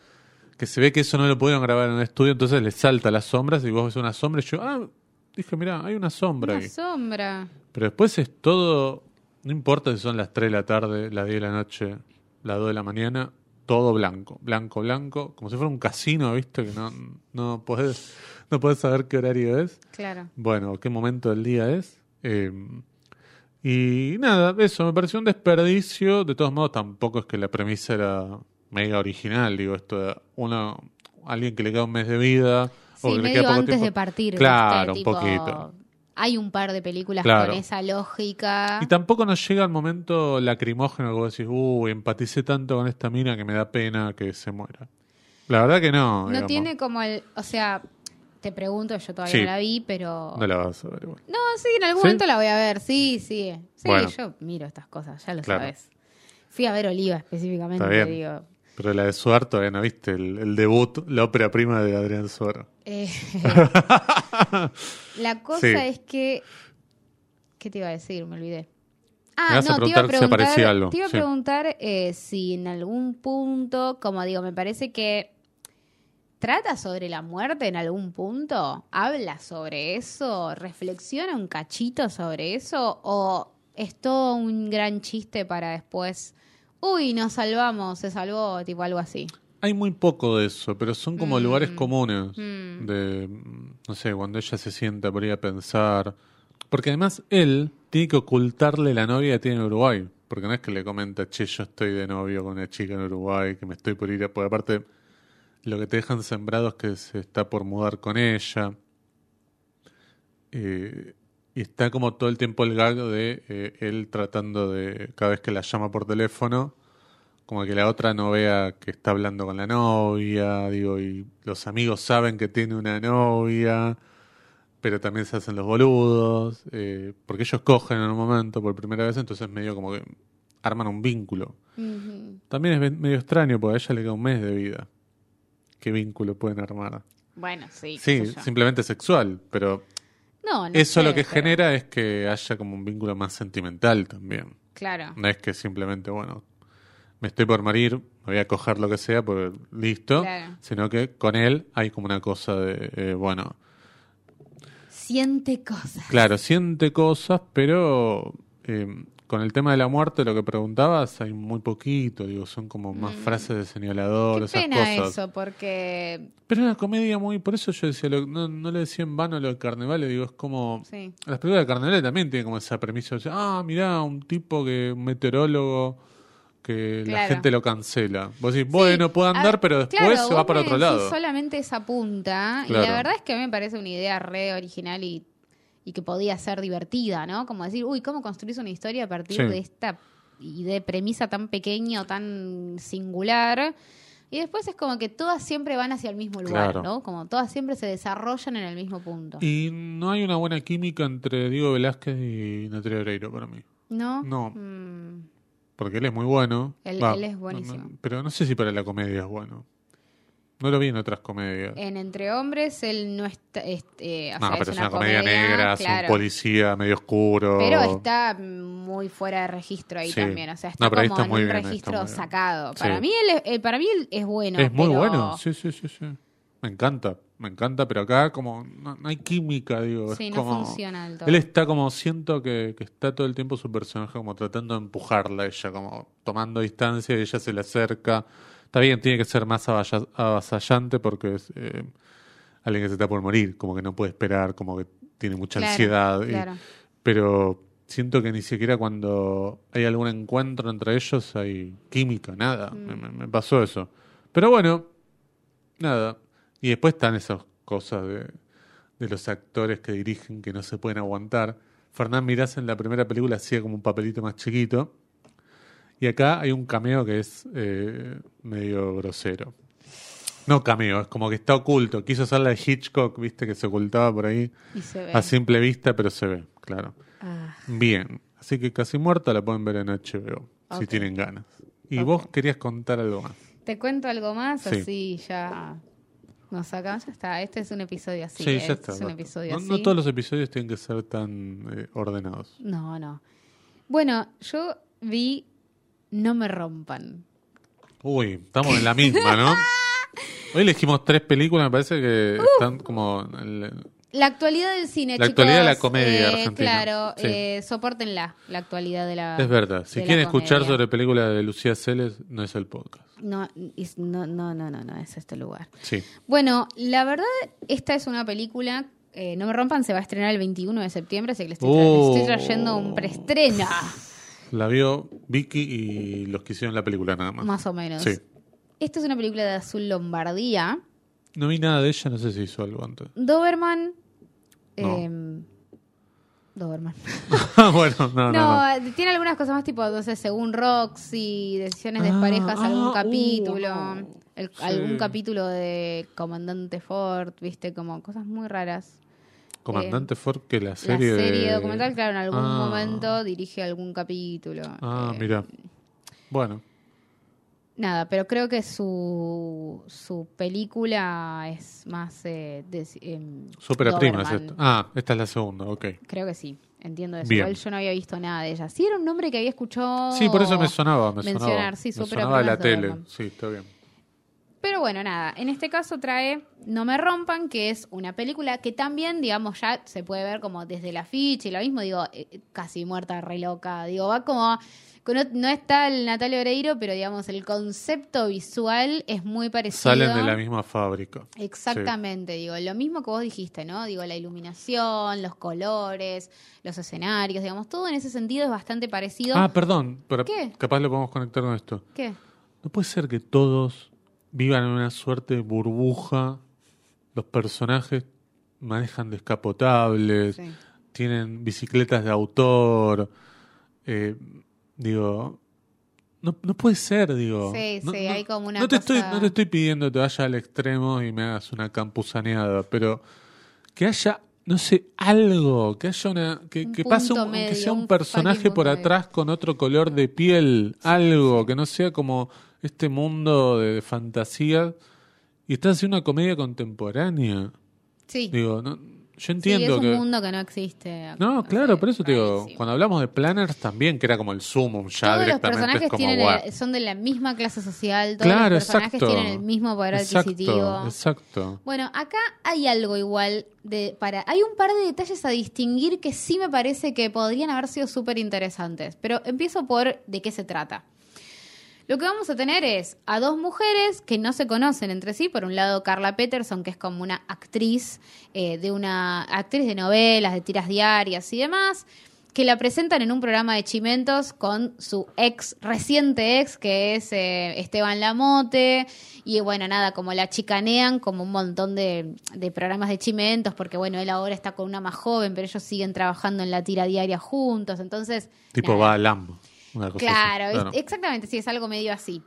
que se ve que eso no lo pudieron grabar en un estudio, entonces les salta las sombras y vos ves una sombra y yo, ah, dije, mira, hay una sombra Una sombra. Pero después es todo, no importa si son las 3 de la tarde, las 10 de la noche, las 2 de la mañana, todo blanco, blanco, blanco, como si fuera un casino, ¿viste? Que no, no, podés, no podés saber qué horario es. Claro. Bueno, qué momento del día es. Eh, y nada, eso me pareció un desperdicio. De todos modos, tampoco es que la premisa era mega original. Digo, esto de uno, alguien que le queda un mes de vida. o que le queda poco antes tiempo. de partir. Claro, un Tipo, poquito. Hay un par de películas Claro. con esa lógica. Y tampoco nos llega el momento lacrimógeno que vos decís, uy, empaticé tanto con esta mina que me da pena que se muera. La verdad que no. No digamos. tiene como el. O sea, te pregunto, yo todavía Sí. no la vi, pero. No la vas a ver igual. No, sí, en algún ¿Sí? momento la voy a ver. Sí, sí. Sí, Bueno. yo miro estas cosas, ya lo Claro. sabes. Fui a ver Oliva específicamente, Está bien. digo. Pero la de Suar todavía no viste el, el debut, la ópera prima de Adrián Suar. Eh, la cosa Sí. es que. ¿Qué te iba a decir? Me olvidé. Ah, no, te iba a preguntar si algo, te iba a preguntar eh, si en algún punto, como digo, me parece que trata sobre la muerte en algún punto, habla sobre eso, reflexiona un cachito sobre eso, o es todo un gran chiste para después, uy, nos salvamos, se salvó, tipo algo así. Hay muy poco de eso, pero son como Mm. lugares comunes. Mm. De, mm, no sé, cuando ella se sienta por ir a pensar. Porque además él tiene que ocultarle la novia que tiene en Uruguay. Porque no es que le comenta, che, yo estoy de novio con una chica en Uruguay, que me estoy por ir a... Porque aparte, lo que te dejan sembrado es que se está por mudar con ella. Eh, y está como todo el tiempo el gag de eh, él tratando de, cada vez que la llama por teléfono, como que la otra no vea que está hablando con la novia, digo, y los amigos saben que tiene una novia, pero también se hacen los boludos, eh, porque ellos cogen en un momento por primera vez, entonces medio como que arman un vínculo. También es medio extraño, porque a ella le queda un mes de vida. ¿Qué vínculo pueden armar? Bueno, sí. Sí, simplemente sexual, pero No, no eso sé, lo que pero- genera es que haya como un vínculo más sentimental también. Claro. No es que simplemente, bueno, me estoy por morir, me voy a coger lo que sea, pues listo. Claro. Sino que con él hay como una cosa de, eh, bueno, Siente cosas. claro, siente cosas, pero eh, con el tema de la muerte, lo que preguntabas, hay muy poquito, digo, son como más frases de señalador, Mm. Qué esas pena cosas. eso, porque. Pero es una comedia muy, por eso yo decía, lo- no, no le decía en vano lo de Carnaval, le digo, es como... Sí. Las películas de Carnaval también tienen como esa premisa, ah, mirá, un tipo que, un meteorólogo, que la gente lo cancela. Vos decís, bueno, Sí, puede andar, pero después claro, se vos va para otro lado. solamente esa punta. Y la verdad es que a mí me parece una idea re original y, y que podía ser divertida, ¿no? Como decir, uy, ¿cómo construís una historia a partir Sí. de esta y de premisa tan pequeña o tan singular? Y después es como que todas siempre van hacia el mismo lugar, Claro. ¿no? Como todas siempre se desarrollan en el mismo punto. Y no hay una buena química entre Diego Velázquez y Natalia Oreiro para mí. ¿No? No. Mm, Porque él es muy bueno. Él- Va, él es no- buenísimo. no- pero no sé si para la comedia es bueno. No lo vi en otras comedias. en Entre Hombres él no está... este, o no, sea, pero es una, comedia, negra, es claro. un policía medio oscuro. Pero está muy fuera de registro ahí Sí. también, o sea, está No, como está en muy un bien, está registro sacado. Sí. Para mí él, es- eh, para mí él es bueno. Es muy pero bueno, sí, sí, sí, sí. Me encanta, me encanta, pero acá como no, no hay química, digo. es Sí, no como- funciona del todo. Él está como, siento que, que está todo el tiempo su personaje como tratando de empujarla a ella, como tomando distancia y ella se le acerca. Está bien, tiene que ser más avasallante porque es eh, alguien que se está por morir, como que no puede esperar, como que tiene mucha Claro, ansiedad. y- claro. pero siento que ni siquiera cuando hay algún encuentro entre ellos hay química, nada. Mm. Me pasó eso. Pero bueno, nada. Y después están esas cosas de, de los actores que dirigen que no se pueden aguantar. Fernán Mirás en la primera película hacía como un papelito más chiquito. Y acá hay un cameo que es eh, medio grosero. No cameo, es como que está oculto. Quiso hacer la de Hitchcock, viste, que se ocultaba por ahí Y se ve. a simple vista, pero se ve, claro. Ah, Bien, así que casi muerta la pueden ver en HBO, si tienen ganas. Y vos querías contar algo más. Te cuento algo más, Sí. así ya nos sacamos. Ya está. Este es un episodio así. Sí, ¿eh? ya Este está. Es un episodio no, así. no todos los episodios tienen que ser tan eh, ordenados. No, no. Bueno, yo vi No me rompan. Uy, estamos en la misma, ¿no? Hoy elegimos tres películas, me parece que están como... la- actualidad del cine, La chicos. actualidad de la comedia eh, argentina. Claro, Sí. eh, sopórtenla, la actualidad de la. Es verdad, si quieren escuchar comedia. sobre películas de Lucía Celes, no es el podcast. No, no, no, no, no, no, es este lugar. Sí. Bueno, la verdad, esta es una película. eh, no me rompan, se va a estrenar el 21 de septiembre, así que le estoy, tra- Oh. estoy trayendo un preestreno. La vio Vicky y los que hicieron la película nada más. Más o menos. Sí. Esta es una película de Azul Lombardía. No vi nada de ella, no sé si hizo algo antes. Doberman. No. eh, Doberman. bueno, no, no, No, no. tiene algunas cosas más tipo, no sé, según Roxy, decisiones de Ah, parejas, algún ah, capítulo, uh, no. el- Sí. algún capítulo de Comandante Ford, viste, como cosas muy raras. Comandante Ford, que la serie, la serie de... documental, claro, en algún Ah. momento dirige algún capítulo. Ah, Eh, mira. Bueno, Nada, pero creo que su, su película es más... Eh, de- em, Supera prima es esto. Ah, esta es la segunda, ok. Creo que sí, entiendo eso. Bien. Igual yo no había visto nada de ella. Sí, era un nombre que había escuchado... Sí, por eso me sonaba, me mencionar, sonaba. sí, me sonaba de la de tele. Sí, está bien. Pero bueno, nada, en este caso trae No me rompan, que es una película que también, digamos, ya se puede ver como desde la ficha y lo mismo, digo, eh, casi muerta, re loca, digo, va como, no, no está el Natalia Oreiro, pero digamos, el concepto visual es muy parecido. Salen de la misma fábrica. Exactamente, digo, lo mismo que vos dijiste, ¿no? Digo, la iluminación, los colores, los escenarios, digamos, todo en ese sentido es bastante parecido. Ah, perdón, pero ¿Qué? capaz lo podemos conectar con esto. ¿Qué? No puede ser que todos vivan en una suerte de burbuja. Los personajes manejan descapotables, Sí. tienen bicicletas de autor. eh, digo, no, no puede ser, digo. Sí, No- sí, no- hay como una no te, cosa- estoy, no te estoy pidiendo que te vayas al extremo y me hagas una campusaneada, pero que haya, no sé, algo, que haya una. que, Un que pase un, que sea un un personaje por medio. atrás con otro color de piel, algo, que no sea como este mundo de, de fantasía. Y estás haciendo una comedia contemporánea. Sí. Digo, no, yo Sí, entiendo es un que. mundo que no existe. No, claro, por eso te digo, cuando hablamos de planners también, que era como el sumum, ya Todos los directamente personajes es como tienen el- son de la misma clase social, todos Claro, los personajes exacto. tienen el mismo poder exacto, adquisitivo. Exacto. Bueno, acá hay algo igual de para hay un par de detalles a distinguir que sí me parece que podrían haber sido súper interesantes, pero empiezo por de qué se trata. Lo que vamos a tener es a dos mujeres que no se conocen entre sí. Por un lado, Carla Peterson, que es como una actriz eh, de una actriz de novelas, de tiras diarias y demás, que la presentan en un programa de chimentos con su ex, reciente ex, que es eh, Esteban Lamote. Y bueno, nada, como la chicanean como un montón de, de programas de chimentos, porque bueno, él ahora está con una más joven, pero ellos siguen trabajando en la tira diaria juntos. Entonces, Tipo nada. va a Lambo. Una cosa Claro, así. exactamente, sí, es algo medio así.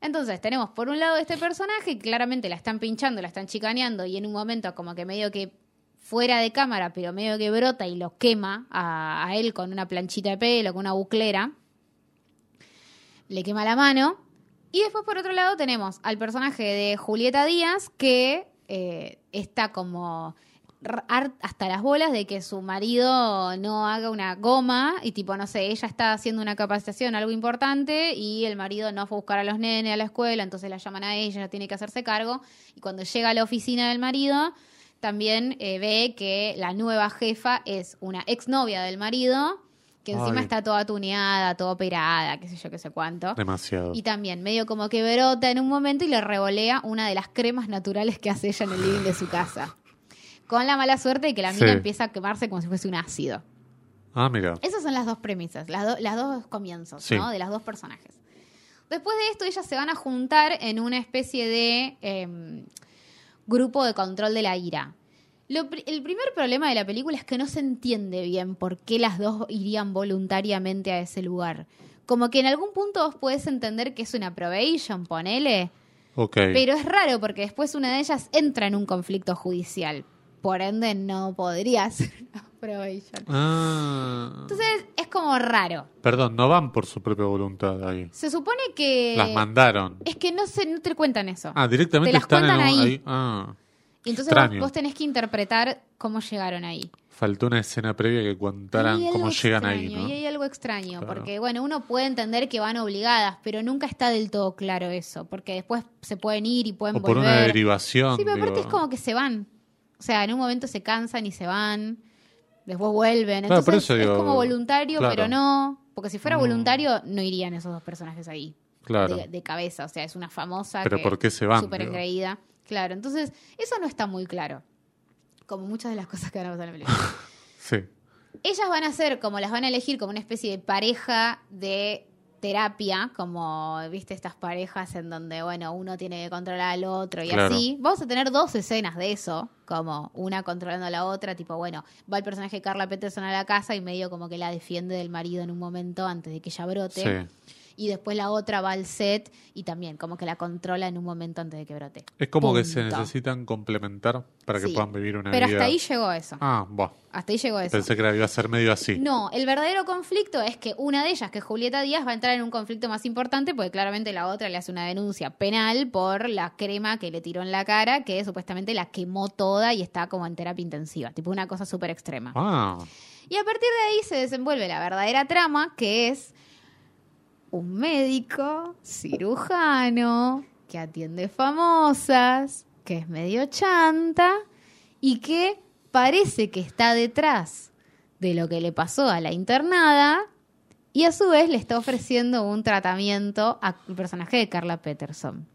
Entonces, tenemos por un lado este personaje, que claramente la están pinchando, la están chicaneando, y en un momento como que medio que fuera de cámara, pero medio que brota y lo quema a, a él con una planchita de pelo, con una buclera. Le quema la mano. Y después, por otro lado, tenemos al personaje de Julieta Díaz, que eh, está como hasta las bolas de que su marido no haga una goma y tipo, no sé, ella está haciendo una capacitación, algo importante, y el marido no fue a buscar a los nenes a la escuela, entonces la llaman a ella, ella tiene que hacerse cargo, y cuando llega a la oficina del marido, también eh, ve que la nueva jefa es una exnovia del marido, que encima Ay. está toda tuneada, toda operada, qué sé yo, qué sé cuánto. Demasiado. Y también medio como que brota en un momento y le revolea una de las cremas naturales que hace ella en el living de su casa. Con la mala suerte de que la mina Sí. empieza a quemarse como si fuese un ácido. Ah, mira. Esas son las dos premisas, las, do- las dos comienzos, Sí. ¿no? De las dos personajes. Después de esto, ellas se van a juntar en una especie de em, grupo de control de la ira. Lo el primer problema de la película es que no se entiende bien por qué las dos irían voluntariamente a ese lugar. Como que en algún punto vos podés entender que es una probation, ponele, Ok. pero es raro porque después una de ellas entra en un conflicto judicial. Por ende, no podría ser una probation. Ah. Entonces es como raro. Perdón, no van por su propia voluntad ahí. Se supone que. Las mandaron. Es que no se, no te cuentan eso. Ah, directamente Te las están en cuentan un- ahí. Ah, y entonces vos, vos tenés que interpretar cómo llegaron ahí. faltó una escena previa que contaran cómo llegan ahí, extraño, ¿no? Y hay algo extraño, Claro. porque bueno, uno puede entender que van obligadas, pero nunca está del todo claro eso, porque después se pueden ir y pueden O por volver. una derivación. Sí, pero aparte digo. es como que se van. O sea, en un momento se cansan y se van, después vuelven. Claro, por Entonces eso digo, es como voluntario, claro. pero no. Porque si fuera Mm. voluntario, no irían esos dos personajes ahí. Claro. de, de cabeza. O sea, es una famosa. Pero que- ¿por qué se van, Súper engreída. Claro, entonces eso no está muy claro. Como muchas de las cosas que van a pasar en la película. Sí. Ellas van a ser, como las van a elegir, como una especie de pareja de terapia, como, viste, estas parejas en donde, bueno, uno tiene que controlar al otro y Claro. así. Vamos a tener dos escenas de eso, como una controlando a la otra, tipo, bueno, va el personaje de Carla Peterson a la casa y medio como que la defiende del marido en un momento antes de que ella brote. Sí. Y después la otra va al set y también como que la controla en un momento antes de que brote. Es como que se necesitan complementar para que Sí. puedan vivir una Pero vida. hasta ahí llegó eso. Ah, buah. Hasta ahí llegó eso. Pensé que era- iba a ser medio así. No, el verdadero conflicto es que una de ellas, que es Julieta Díaz, va a entrar en un conflicto más importante porque claramente la otra le hace una denuncia penal por la crema que le tiró en la cara, que supuestamente la quemó toda y está como en terapia intensiva, tipo una cosa súper extrema. Ah, Y a partir de ahí se desenvuelve la verdadera trama, que es un médico cirujano que atiende famosas, que es medio chanta y que parece que está detrás de lo que le pasó a la internada y a su vez le está ofreciendo un tratamiento al personaje de Carla Peterson.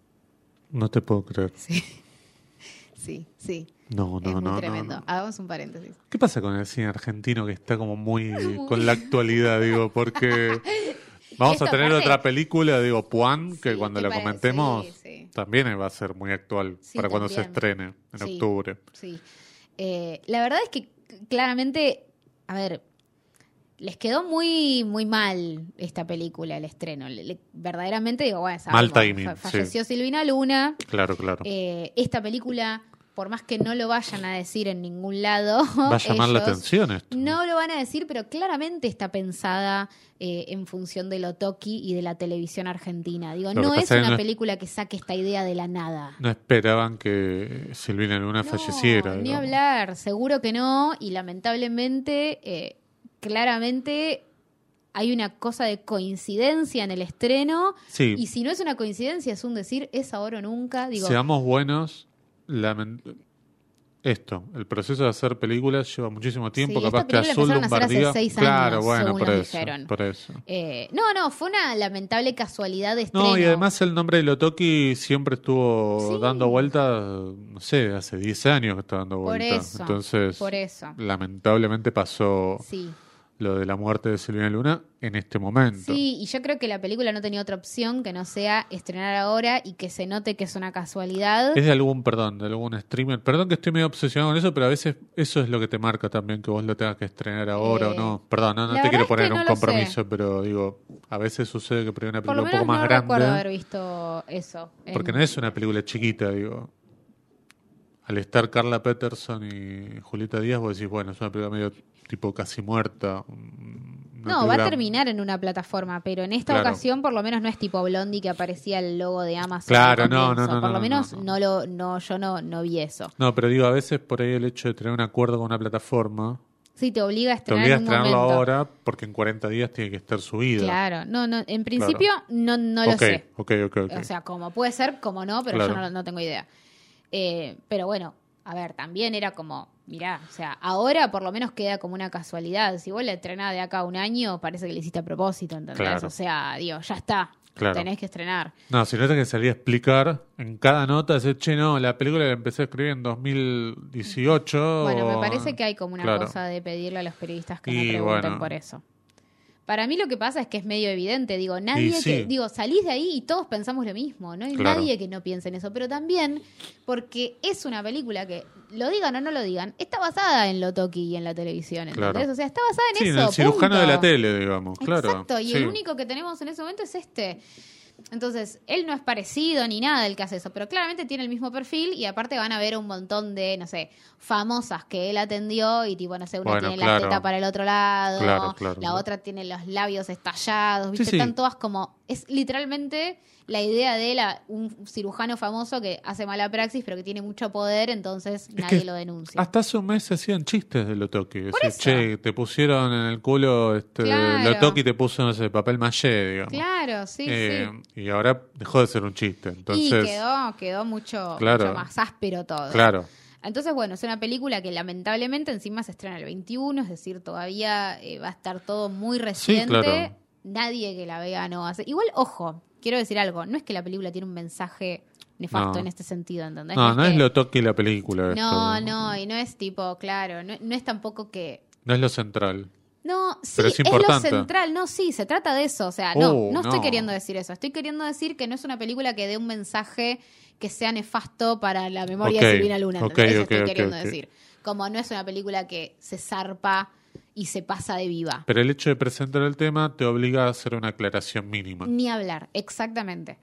no te puedo creer. Sí, sí, sí. No, no, es muy no, no, tremendo. no. Hagamos un paréntesis. ¿Qué pasa con el cine argentino que está como muy con la actualidad, digo? Porque vamos a tener otra película, digo, Puan, que Sí, cuando me la parece- comentemos sí, sí. también va a ser muy actual para cuando se estrene en octubre. Sí. Eh, la verdad es que claramente, a ver, les quedó muy, muy mal esta película, el estreno. Le- le- verdaderamente digo, bueno, Mal sabemos, timing, fa- sí. falleció Silvina Luna. Claro, claro. Eh, esta película, por más que no lo vayan a decir en ningún lado, va a llamar la atención esto. No lo van a decir, pero claramente está pensada eh, en función de lo toki y de la televisión argentina. Digo, no es una no película que saque esta idea de la nada. No esperaban que Silvina Luna No, falleciera. Ni digamos. hablar, seguro que no. Y lamentablemente, eh, claramente hay una cosa de coincidencia en el estreno. Sí, Y si no es una coincidencia, es un decir, es ahora o nunca. Digo, seamos buenos. Esto, el proceso de hacer películas lleva muchísimo tiempo. Sí, capaz que Azul empezaron a hacer hace Lombardía. seis claro, años, bueno, por eso, dijeron. por eso. eh, no, no, fue una lamentable casualidad de estreno. No, y además el nombre de Lotoki siempre estuvo Sí. dando vueltas, no sé, hace 10 años que está dando vueltas. Entonces, por eso. lamentablemente pasó Sí. Lo de la muerte de Silvina Luna en este momento. Sí, y yo creo que la película no tenía otra opción que no sea estrenar ahora y que se note que es una casualidad. Es de algún, perdón, de algún streamer. Perdón que estoy medio obsesionado con eso, pero a veces eso es lo que te marca también, que vos lo tengas que estrenar ahora Eh, o no. Perdón, no, no te quiero es poner que un no compromiso, pero digo, a veces sucede que ahí una película un poco más no grande. recuerdo haber visto eso. en- Porque no es una película chiquita, digo. Al estar Carla Peterson y Julieta Díaz, vos decís, bueno, es una película medio tipo casi muerta. No, va a terminar en una plataforma, pero en esta Claro. ocasión por lo menos no es tipo Blondie que aparecía el logo de Amazon. Claro, no, no, no, Por lo no, menos no. lo, no, yo no, no vi eso. No, pero digo, a veces por ahí el hecho de tener un acuerdo con una plataforma Sí, te obliga a te estrenar obliga a estrenarlo ahora porque en 40 días tiene que estar subida. Claro, no, no, en principio no, no lo ok, sé. ok, ok, ok. O sea, como puede ser, como no, pero Claro. yo no, no tengo idea. Eh, pero bueno, a ver, también era como, mirá, o sea, ahora por lo menos queda como una casualidad. Si vos la estrenás de acá a un año, parece que le hiciste a propósito, ¿entendés? Claro. O sea, digo, ya está. Claro. Tenés que estrenar. No, si no te que salir a explicar en cada nota, decir, che, no, la película la empecé a escribir en 2018. Bueno, me parece que hay como una Claro. cosa de pedirle a los periodistas que Y no pregunten bueno. por eso. Para mí lo que pasa es que es medio evidente, digo, nadie sí. que, digo, salís de ahí y todos pensamos lo mismo, no hay Claro. nadie que no piense en eso, pero también porque es una película que, lo digan o no lo digan, está basada en lo toki y en la televisión, ¿entendés? Claro. O sea, está basada en Sí, en eso. el cirujano punto. de la tele, digamos, claro. Exacto, y el único que tenemos en ese momento es este. Entonces, él no es parecido ni nada el que hace eso, pero claramente tiene el mismo perfil y aparte van a ver un montón de, no sé, famosas que él atendió y tipo, no sé, una Bueno, tiene la teta para el otro lado, Claro, claro, la otra tiene los labios estallados, ¿viste? Sí, sí. Están todas como, es literalmente la idea de la, un cirujano famoso que hace mala praxis pero que tiene mucho poder, entonces nadie lo denuncia. Hasta hace un mes se hacían chistes de lo toque. Por Decir, eso. che, te pusieron en el culo este, Claro. lo toque y te puso, no sé, papel maché, digamos. Claro, sí, Eh, sí. Y ahora dejó de ser un chiste. Entonces, y quedó, quedó mucho, Claro. mucho más áspero todo. claro. Entonces, bueno, es una película que lamentablemente encima se estrena el 21, es decir, todavía eh, va a estar todo muy reciente. claro. Nadie que la vea no hace. Igual, ojo, quiero decir algo, no es que la película tiene un mensaje nefasto No. en este sentido, ¿entendés? No, no es que- lo toque la película. No, esto. no, y no es tipo, claro, no, no es tampoco que... No es lo central. No, sí, Pero es, es importante. lo central, no, sí, se trata de eso, o sea, no, Oh, no estoy queriendo decir eso, estoy queriendo decir que no es una película que dé un mensaje que sea nefasto para la memoria de Silvina Luna, ¿entendés? Eso ok, estoy queriendo decir. Como no es una película que se zarpa y se pasa de viva. Pero el hecho de presentar el tema te obliga a hacer una aclaración mínima. Ni hablar, exactamente.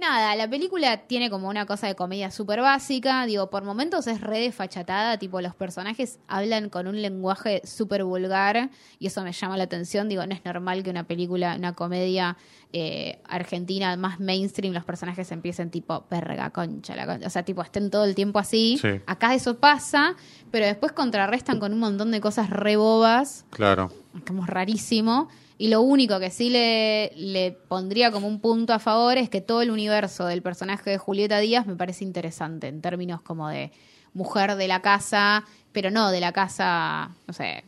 Nada, la película tiene como una cosa de comedia súper básica. Digo, por momentos es re desfachatada. Tipo, los personajes hablan con un lenguaje súper vulgar. Y eso me llama la atención. Digo, no es normal que una película, una comedia eh, argentina más mainstream, los personajes empiecen tipo, verga, concha, la concha. O sea, tipo, estén todo el tiempo así. Sí. Acá eso pasa. Pero después contrarrestan con un montón de cosas re bobas Claro. como rarísimo. Y lo único que sí le, le pondría como un punto a favor es que todo el universo del personaje de Julieta Díaz me parece interesante en términos como de mujer de la casa, pero no de la casa, no sé,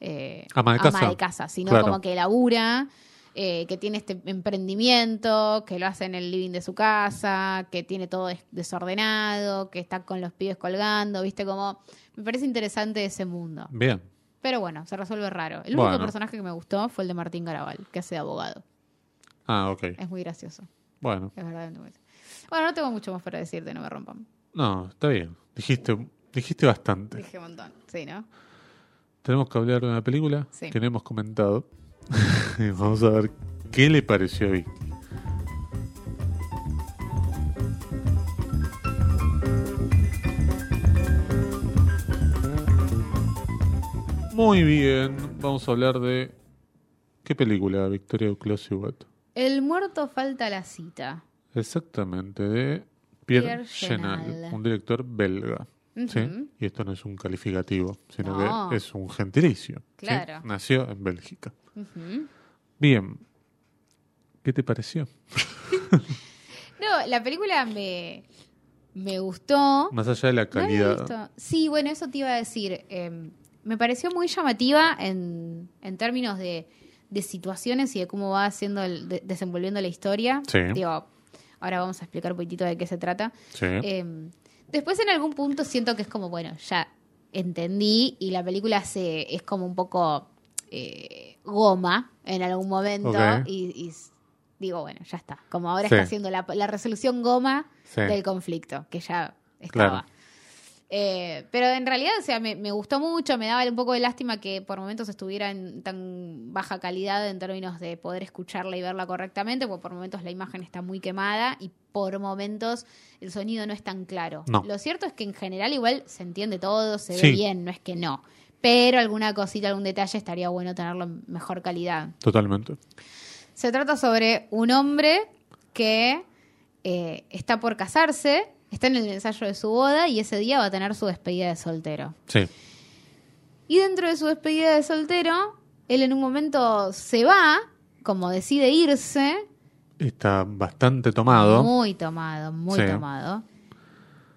eh, Ama de casa. sino Claro. como que labura, eh, que tiene este emprendimiento, que lo hace en el living de su casa, que tiene todo des- desordenado, que está con los pibes colgando, viste como me parece interesante ese mundo. Bien. Pero bueno, se resuelve raro. El Bueno. único personaje que me gustó fue el de Martín Garabal, que hace de abogado. Ah, ok. Es muy gracioso. Bueno. Es verdad. Bueno, no tengo mucho más para decirte, no me rompan. No, está bien. Dijiste, dijiste bastante. Dije un montón. Sí, ¿no? Tenemos que hablar de una película Sí. que no hemos comentado. Vamos a ver qué le pareció a Vicky. Muy bien, vamos a hablar de qué película, Victoria Close El muerto falta la cita. Exactamente, de Pierre, Pierre Chenal, Chenal. un director belga. ¿sí? Y esto no es un calificativo, sino No. que es un gentilicio. ¿sí? Claro. Nació en Bélgica. Bien. ¿Qué te pareció? No, la película me, me gustó. Más allá de la No calidad. visto. Sí, bueno, eso te iba a decir. Eh, me pareció muy llamativa en, en términos de, de situaciones y de cómo va haciendo el, de- desenvolviendo la historia. Sí. Digo, ahora vamos a explicar un poquitito de qué se trata. Sí. Eh, después en algún punto siento que es como, bueno, ya entendí y la película se es como un poco eh, goma en algún momento y, y digo, bueno, ya está. Como ahora Sí. está haciendo la, la resolución goma Sí. del conflicto, que ya estaba. Claro. Eh, pero en realidad, o sea, me, me gustó mucho, me daba un poco de lástima que por momentos estuviera en tan baja calidad en términos de poder escucharla y verla correctamente, porque por momentos la imagen está muy quemada y por momentos el sonido no es tan claro. No. Lo cierto es que en general igual se entiende todo, se ve bien, no es que no. Pero alguna cosita, algún detalle estaría bueno tenerlo en mejor calidad. Totalmente. Se trata sobre un hombre que eh, está por casarse, está en el ensayo de su boda y ese día va a tener su despedida de soltero. Sí. Y dentro de su despedida de soltero, él en un momento se va, como decide irse, Está bastante tomado. muy tomado, muy Sí. tomado.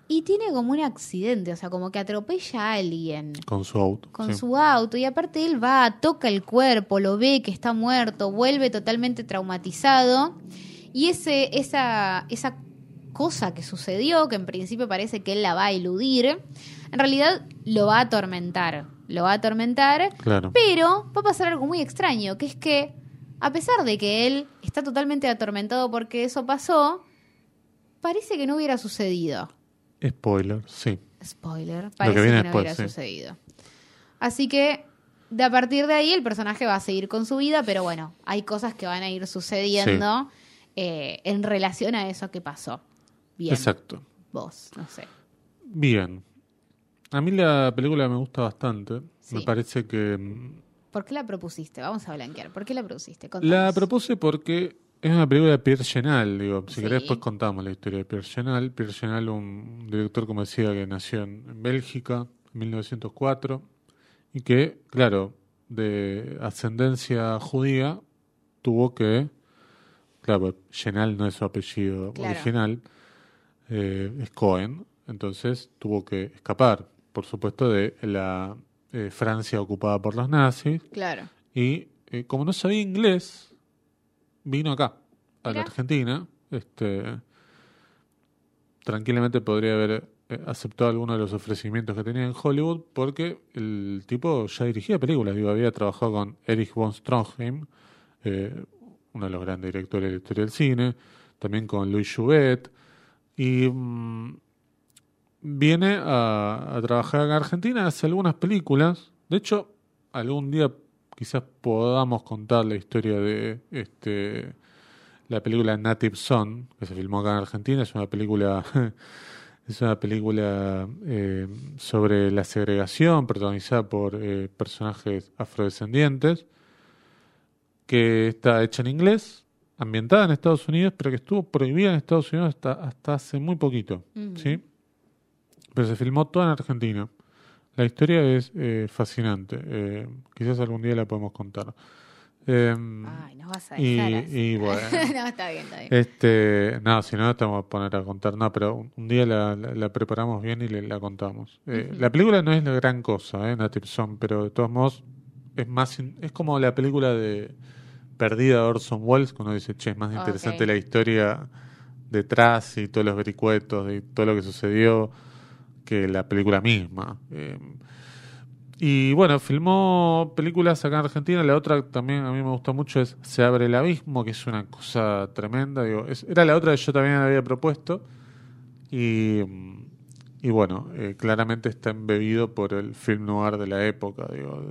y tiene como un accidente, o sea, como que atropella a alguien Con su auto. con sí. su auto y aparte él va, toca el cuerpo, lo ve que está muerto, vuelve totalmente traumatizado y ese esa esa cosa que sucedió, que en principio parece que él la va a eludir, en realidad lo va a atormentar, lo va a atormentar, Claro. pero va a pasar algo muy extraño, que es que a pesar de que él está totalmente atormentado porque eso pasó, parece que no hubiera sucedido. Spoiler, sí. Spoiler, que parece que, viene no después, hubiera sí. sucedido. Así que de a partir de ahí el personaje va a seguir con su vida, pero bueno, hay cosas que van a ir sucediendo eh, en relación a eso que pasó. Bien, Exacto. vos, no sé. Bien. A mí la película me gusta bastante. Sí. Me parece que mm, ¿Por qué la propusiste? Vamos a blanquear. ¿Por qué la propusiste? la propuse porque es una película de Pierre Chenal, digo, si Sí. querés después contamos la historia de Pierre Chenal. Pierre Chenal, un director, como decía, que nació en, en Bélgica en 1904 y que, claro, de ascendencia judía, tuvo que, claro, Chenal no es su apellido Claro. original, eh, es Cohen, entonces tuvo que escapar, por supuesto, de la eh, Francia ocupada por los nazis Claro. y eh, como no sabía inglés, vino acá, a la. Argentina. Este, tranquilamente podría haber eh, aceptado alguno de los ofrecimientos que tenía en Hollywood, porque el tipo ya dirigía películas. Digo, había trabajado con Erich von Stroheim, eh, uno de los grandes directores de la historia del cine, también con Louis Jouvet, y mm, viene a, a trabajar en Argentina, hace algunas películas. De hecho, algún día quizás podamos contar la historia de este la película Native Son, que se filmó acá en Argentina. Es una película es una película eh, sobre la segregación, protagonizada por eh, personajes afrodescendientes, que está hecha en inglés, ambientada en Estados Unidos, pero que estuvo prohibida en Estados Unidos hasta, hasta hace muy poquito. ¿sí? Pero se filmó toda en Argentina. La historia es eh, fascinante. eh, quizás algún día la podemos contar. Eh, Ay, nos vas a y, dejar así. y bueno. no, está bien, está bien. Este, no, si no, te vamos a poner a contar. No, pero un, un día la, la- la preparamos bien y le, la contamos. Eh. La película no es la gran cosa, ¿eh? Native Son, pero de todos modos es más es como la película de Perdida de Orson Welles, que uno dice, che, es más interesante la historia detrás y todos los vericuetos y todo lo que sucedió que la película misma. Eh, y bueno, filmó películas acá en Argentina. La otra también a mí me gusta mucho es Se abre el abismo, que es una cosa tremenda. Digo, es- era la otra que yo también había propuesto. Y, y bueno, eh, claramente está embebido por el film noir de la época, digo,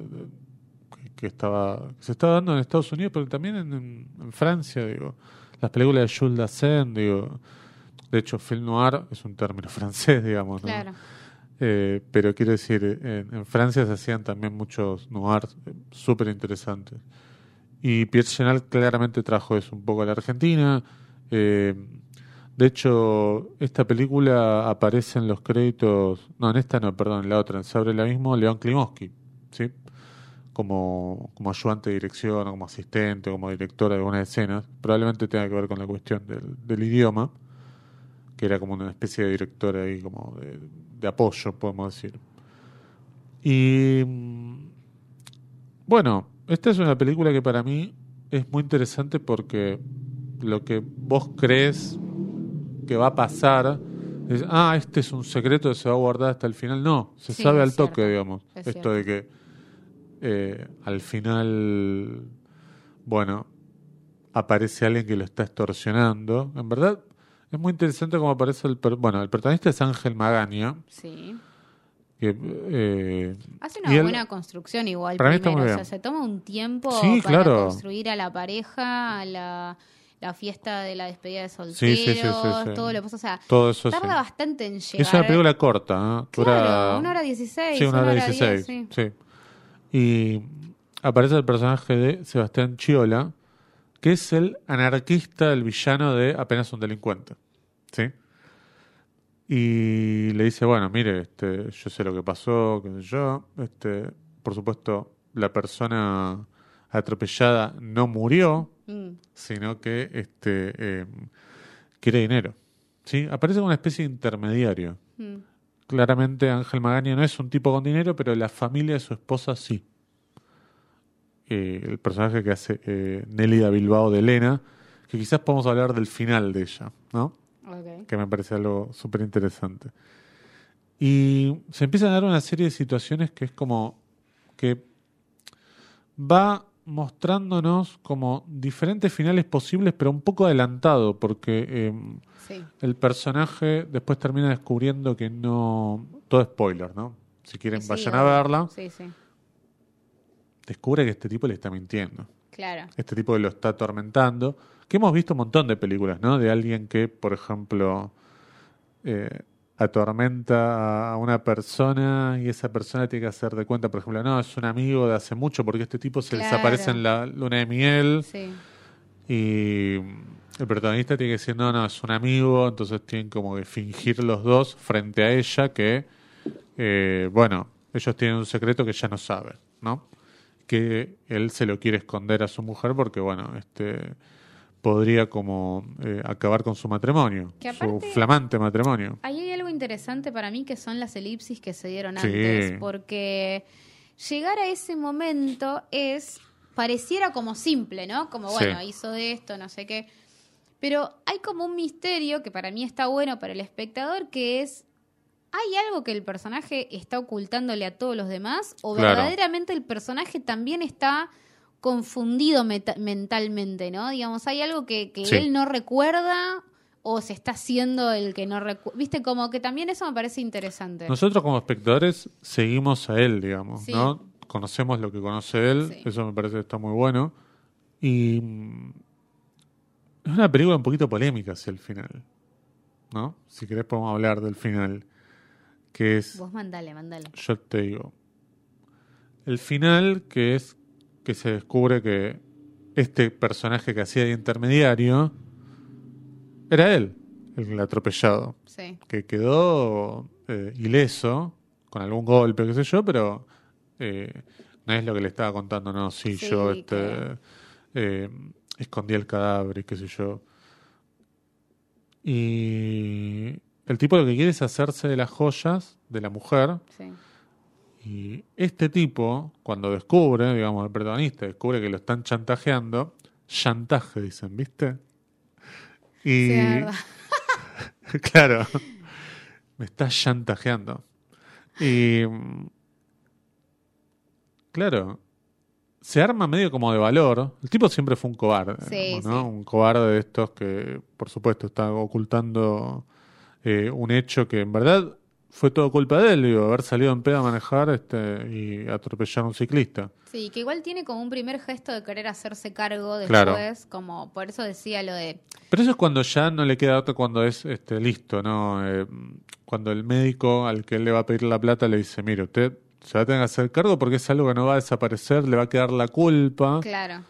que, estaba que se estaba dando en Estados Unidos, pero también en, en- en Francia, digo. Las películas de Jules Dassin, digo. De hecho, film noir es un término francés, digamos, ¿no? Claro. Eh, pero quiero decir, en, en Francia se hacían también muchos noirs eh, súper interesantes. Y Pierre Chenal claramente trajo eso un poco a la Argentina. Eh, de hecho, esta película aparece en los créditos. No, en esta no, perdón, en la otra, en Se abre el abismo, León Klimovsky, ¿sí? Como, como ayudante de dirección, como asistente, como directora de algunas escenas. Probablemente tenga que ver con la cuestión del, del idioma, que era como una especie de directora ahí, como de, de apoyo, podemos decir. Y. mm, Bueno, esta es una película que para mí es muy interesante porque lo que vos crees que va a pasar es, ah, este es un secreto que se va a guardar hasta el final. No, se Sí, sabe al toque, cierto. digamos. Es Esto cierto. de que eh, al final, bueno, aparece alguien que lo está extorsionando. En verdad, es muy interesante cómo aparece el... per- bueno, el protagonista es Ángel Magaña, Sí. que... eh, Hace una él- buena construcción igual Para mí está primero. muy O sea, se toma un tiempo Sí, para claro. construir a la pareja, a la, la fiesta de la despedida de solteros, Sí, sí, sí, todo lo que pasa. O sea, todo eso tarda bastante en llegar. Es una película corta, ¿eh? Dura- Claro, una hora dieciséis. Sí, una hora dieciséis. sí. Y aparece el personaje de Sebastián Chiola, que es el anarquista, el villano de Apenas un delincuente. ¿Sí? Y le dice, bueno, mire, este, yo sé lo que pasó, qué sé yo. Este, por supuesto, la persona atropellada no murió, Mm, sino que este, eh, quiere dinero. ¿Sí? Aparece como una especie de intermediario. Mm. Claramente Ángel Magaña no es un tipo con dinero, pero la familia de su esposa sí. Eh, el personaje que hace eh, Nélida Bilbao de Elena, que quizás podemos hablar del final de ella, ¿no? Que me parece algo súper interesante. Y se empiezan a dar una serie de situaciones que es como que va mostrándonos como diferentes finales posibles, pero un poco adelantado, porque eh, Sí. el personaje después termina descubriendo que no... Todo spoiler, ¿no? Si quieren, Sí, vayan a verla. Sí, sí. Descubre que este tipo le está mintiendo. Claro. Este tipo que lo está atormentando. Que hemos visto un montón de películas, ¿no? De alguien que, por ejemplo, eh, atormenta a una persona y esa persona tiene que hacer de cuenta, por ejemplo, no, es un amigo de hace mucho porque este tipo se Claro. desaparece en la luna de miel Sí. y el protagonista tiene que decir, no, no, es un amigo, entonces tienen como que fingir los dos frente a ella que, eh, bueno, ellos tienen un secreto que ella no sabe, ¿no? Que él se lo quiere esconder a su mujer porque, bueno, este podría como eh, acabar con su matrimonio, Que su flamante matrimonio. Ahí hay algo interesante para mí que son las elipsis que se dieron Sí. antes, porque llegar a ese momento es pareciera como simple, ¿no? Como Sí. bueno, hizo de esto, no sé qué. Pero hay como un misterio que para mí está bueno para el espectador que es ¿Hay algo que el personaje está ocultándole a todos los demás? ¿O Claro. verdaderamente el personaje también está confundido mentalmente, ¿no? Digamos, hay algo que, que Sí. él no recuerda o se está haciendo el que no recuerda. Viste, como que también eso me parece interesante. Nosotros como espectadores seguimos a él, digamos, Sí. ¿no? Conocemos lo que conoce él, Sí. eso me parece que está muy bueno. Y es una película un poquito polémica hacia el final, ¿no? Si querés podemos hablar del final, que es, Vos mandale, mandale. yo te digo, el final que es que se descubre que este personaje que hacía de intermediario era él, el atropellado Sí. que quedó eh, ileso, con algún golpe, qué sé yo, pero eh, no es lo que le estaba contando, no, sí, Sí, yo este, eh, escondí el cadáver y qué sé yo. Y el tipo lo que quiere es hacerse de las joyas de la mujer. Sí. Y este tipo, cuando descubre, digamos, el protagonista descubre que lo están chantajeando, chantaje dicen, ¿viste? Y Sí, claro, me está chantajeando. Y claro, se arma medio como de valor. El tipo siempre fue un cobarde, Sí, digamos, ¿no? sí. Un cobarde de estos que, por supuesto, está ocultando eh, un hecho que en verdad fue todo culpa de él, digo, haber salido en pedo a manejar este, y atropellar a un ciclista. Sí, que igual tiene como un primer gesto de querer hacerse cargo Claro. después, como por eso decía lo de Pero eso es cuando ya no le queda otro, cuando es este, listo, ¿no? Eh, cuando el médico al que él le va a pedir la plata le dice, mire, usted se va a tener que hacer cargo porque es algo que no va a desaparecer, le va a quedar la culpa. claro.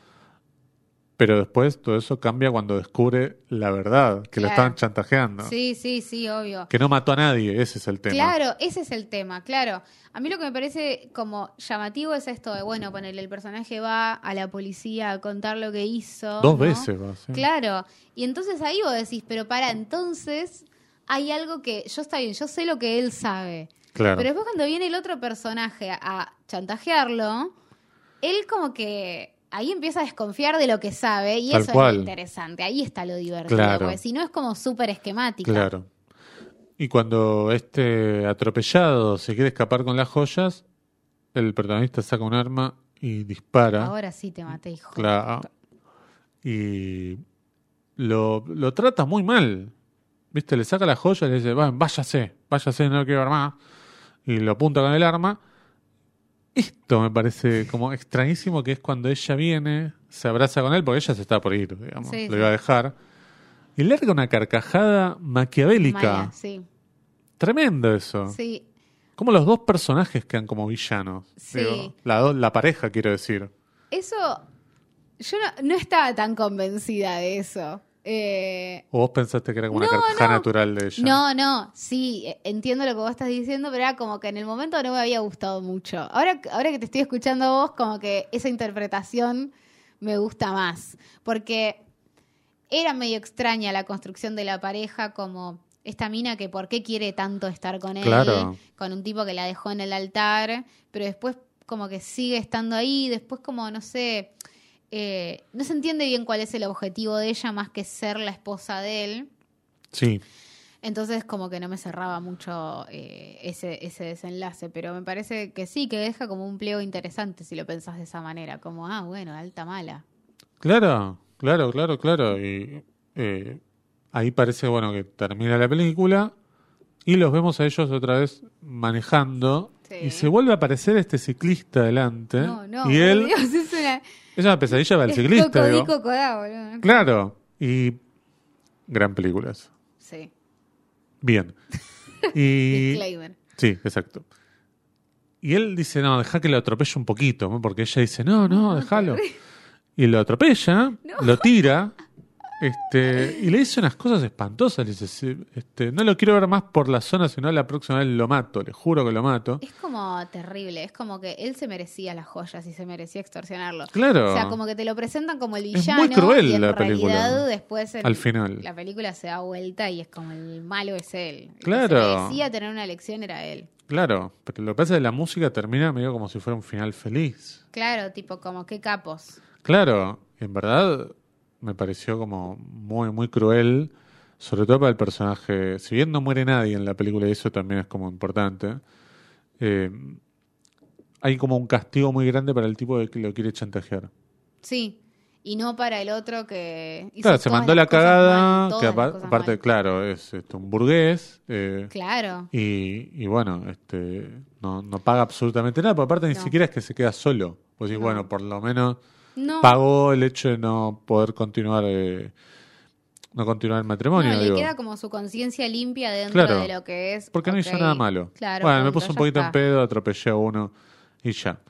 Pero después todo eso cambia cuando descubre la verdad, que lo estaban chantajeando. Sí, sí, sí, obvio. Que no mató a nadie, ese es el tema. Claro, ese es el tema, claro. A mí lo que me parece como llamativo es esto de, bueno, ponele, el personaje va a la policía a contar lo que hizo. Dos ¿no? veces va, sí. Claro. Y entonces ahí vos decís, pero para, entonces hay algo que yo está bien, yo sé lo que él sabe. Claro. Pero después cuando viene el otro personaje a chantajearlo, él como que ahí empieza a desconfiar de lo que sabe y Tal eso cual. es lo interesante. Ahí está lo divertido, Claro. porque si no es como súper esquemático. Claro. Y cuando este atropellado se quiere escapar con las joyas, el protagonista saca un arma y dispara. Ahora sí te maté, hijo. Claro. Y lo, lo trata muy mal. ¿Viste? Le saca la joya y le dice, "Va, váyase, váyase, no lo quiero ver más. Y lo apunta con el arma. Esto me parece como extrañísimo que es cuando ella viene, se abraza con él, porque ella se está por ir, digamos, Sí, lo iba a dejar. Y larga una carcajada maquiavélica. Maya, sí. Tremendo eso. Sí, Como los dos personajes quedan como villanos. Sí. digo. la, la pareja, quiero decir. eso. Yo no, no estaba tan convencida de eso. Eh, ¿O vos pensaste que era como una carcajada no. natural de ella? no, no, sí, eh, entiendo lo que vos estás diciendo, pero era como que en el momento no me había gustado mucho. Ahora, ahora que te estoy escuchando a vos, como que esa interpretación me gusta más. Porque era medio extraña la construcción de la pareja, como esta mina que por qué quiere tanto estar con él, Claro. con un tipo que la dejó en el altar, pero después como que sigue estando ahí, después como, no sé, eh, no se entiende bien cuál es el objetivo de ella más que ser la esposa de él. Sí, Entonces como que no me cerraba mucho eh, ese, ese desenlace, pero me parece que sí, que deja como un pliego interesante si lo pensás de esa manera, como, ah, bueno, alta mala. claro, claro, claro, claro. Y eh, ahí parece, bueno, que termina la película y los vemos a ellos otra vez manejando Sí. y se vuelve a aparecer este ciclista delante No, no, y él... Dios, es una... Es una pesadilla para el es ciclista. Coco digo. boludo. Claro, y gran película. Sí, Bien. Y disclaimer. sí, exacto. Y él dice, no, deja que lo atropelle un poquito, porque ella dice, no, no, déjalo. Y lo atropella, lo tira, este, y le dice unas cosas espantosas. Le dice, "Sí, este, no lo quiero ver más por la zona, sino la próxima vez lo mato, le juro que lo mato. Es como terrible, es como que él se merecía las joyas y se merecía extorsionarlo. Claro. O sea, como que te lo presentan como el Es villano muy cruel y en la película. realidad después en Al final. la película se da vuelta y es como el malo es él. El que Claro. se merecía tener una elección era él. Claro, pero lo que pasa es que la música termina medio como si fuera un final feliz. Claro, tipo como qué capos. Claro, en verdad me pareció como muy, muy cruel, sobre todo para el personaje. Si bien no muere nadie en la película, y eso también es como importante, eh, hay como un castigo muy grande para el tipo de que lo quiere chantajear. Sí. Y no para el otro que hizo Claro, se mandó la cagada, mal, que aparte, claro, es este, un burgués. eh, Claro. y, y bueno, este, no, no paga absolutamente nada, pero aparte ni siquiera es que se queda solo. Pues sí, No. bueno, por lo menos No. pagó el hecho de no poder continuar eh, no continuar el matrimonio. No, le digo. queda como su conciencia limpia dentro Claro. de lo que es. Porque no hizo nada malo. Claro, bueno, me puse un poquito en pedo, atropellé a uno y ya.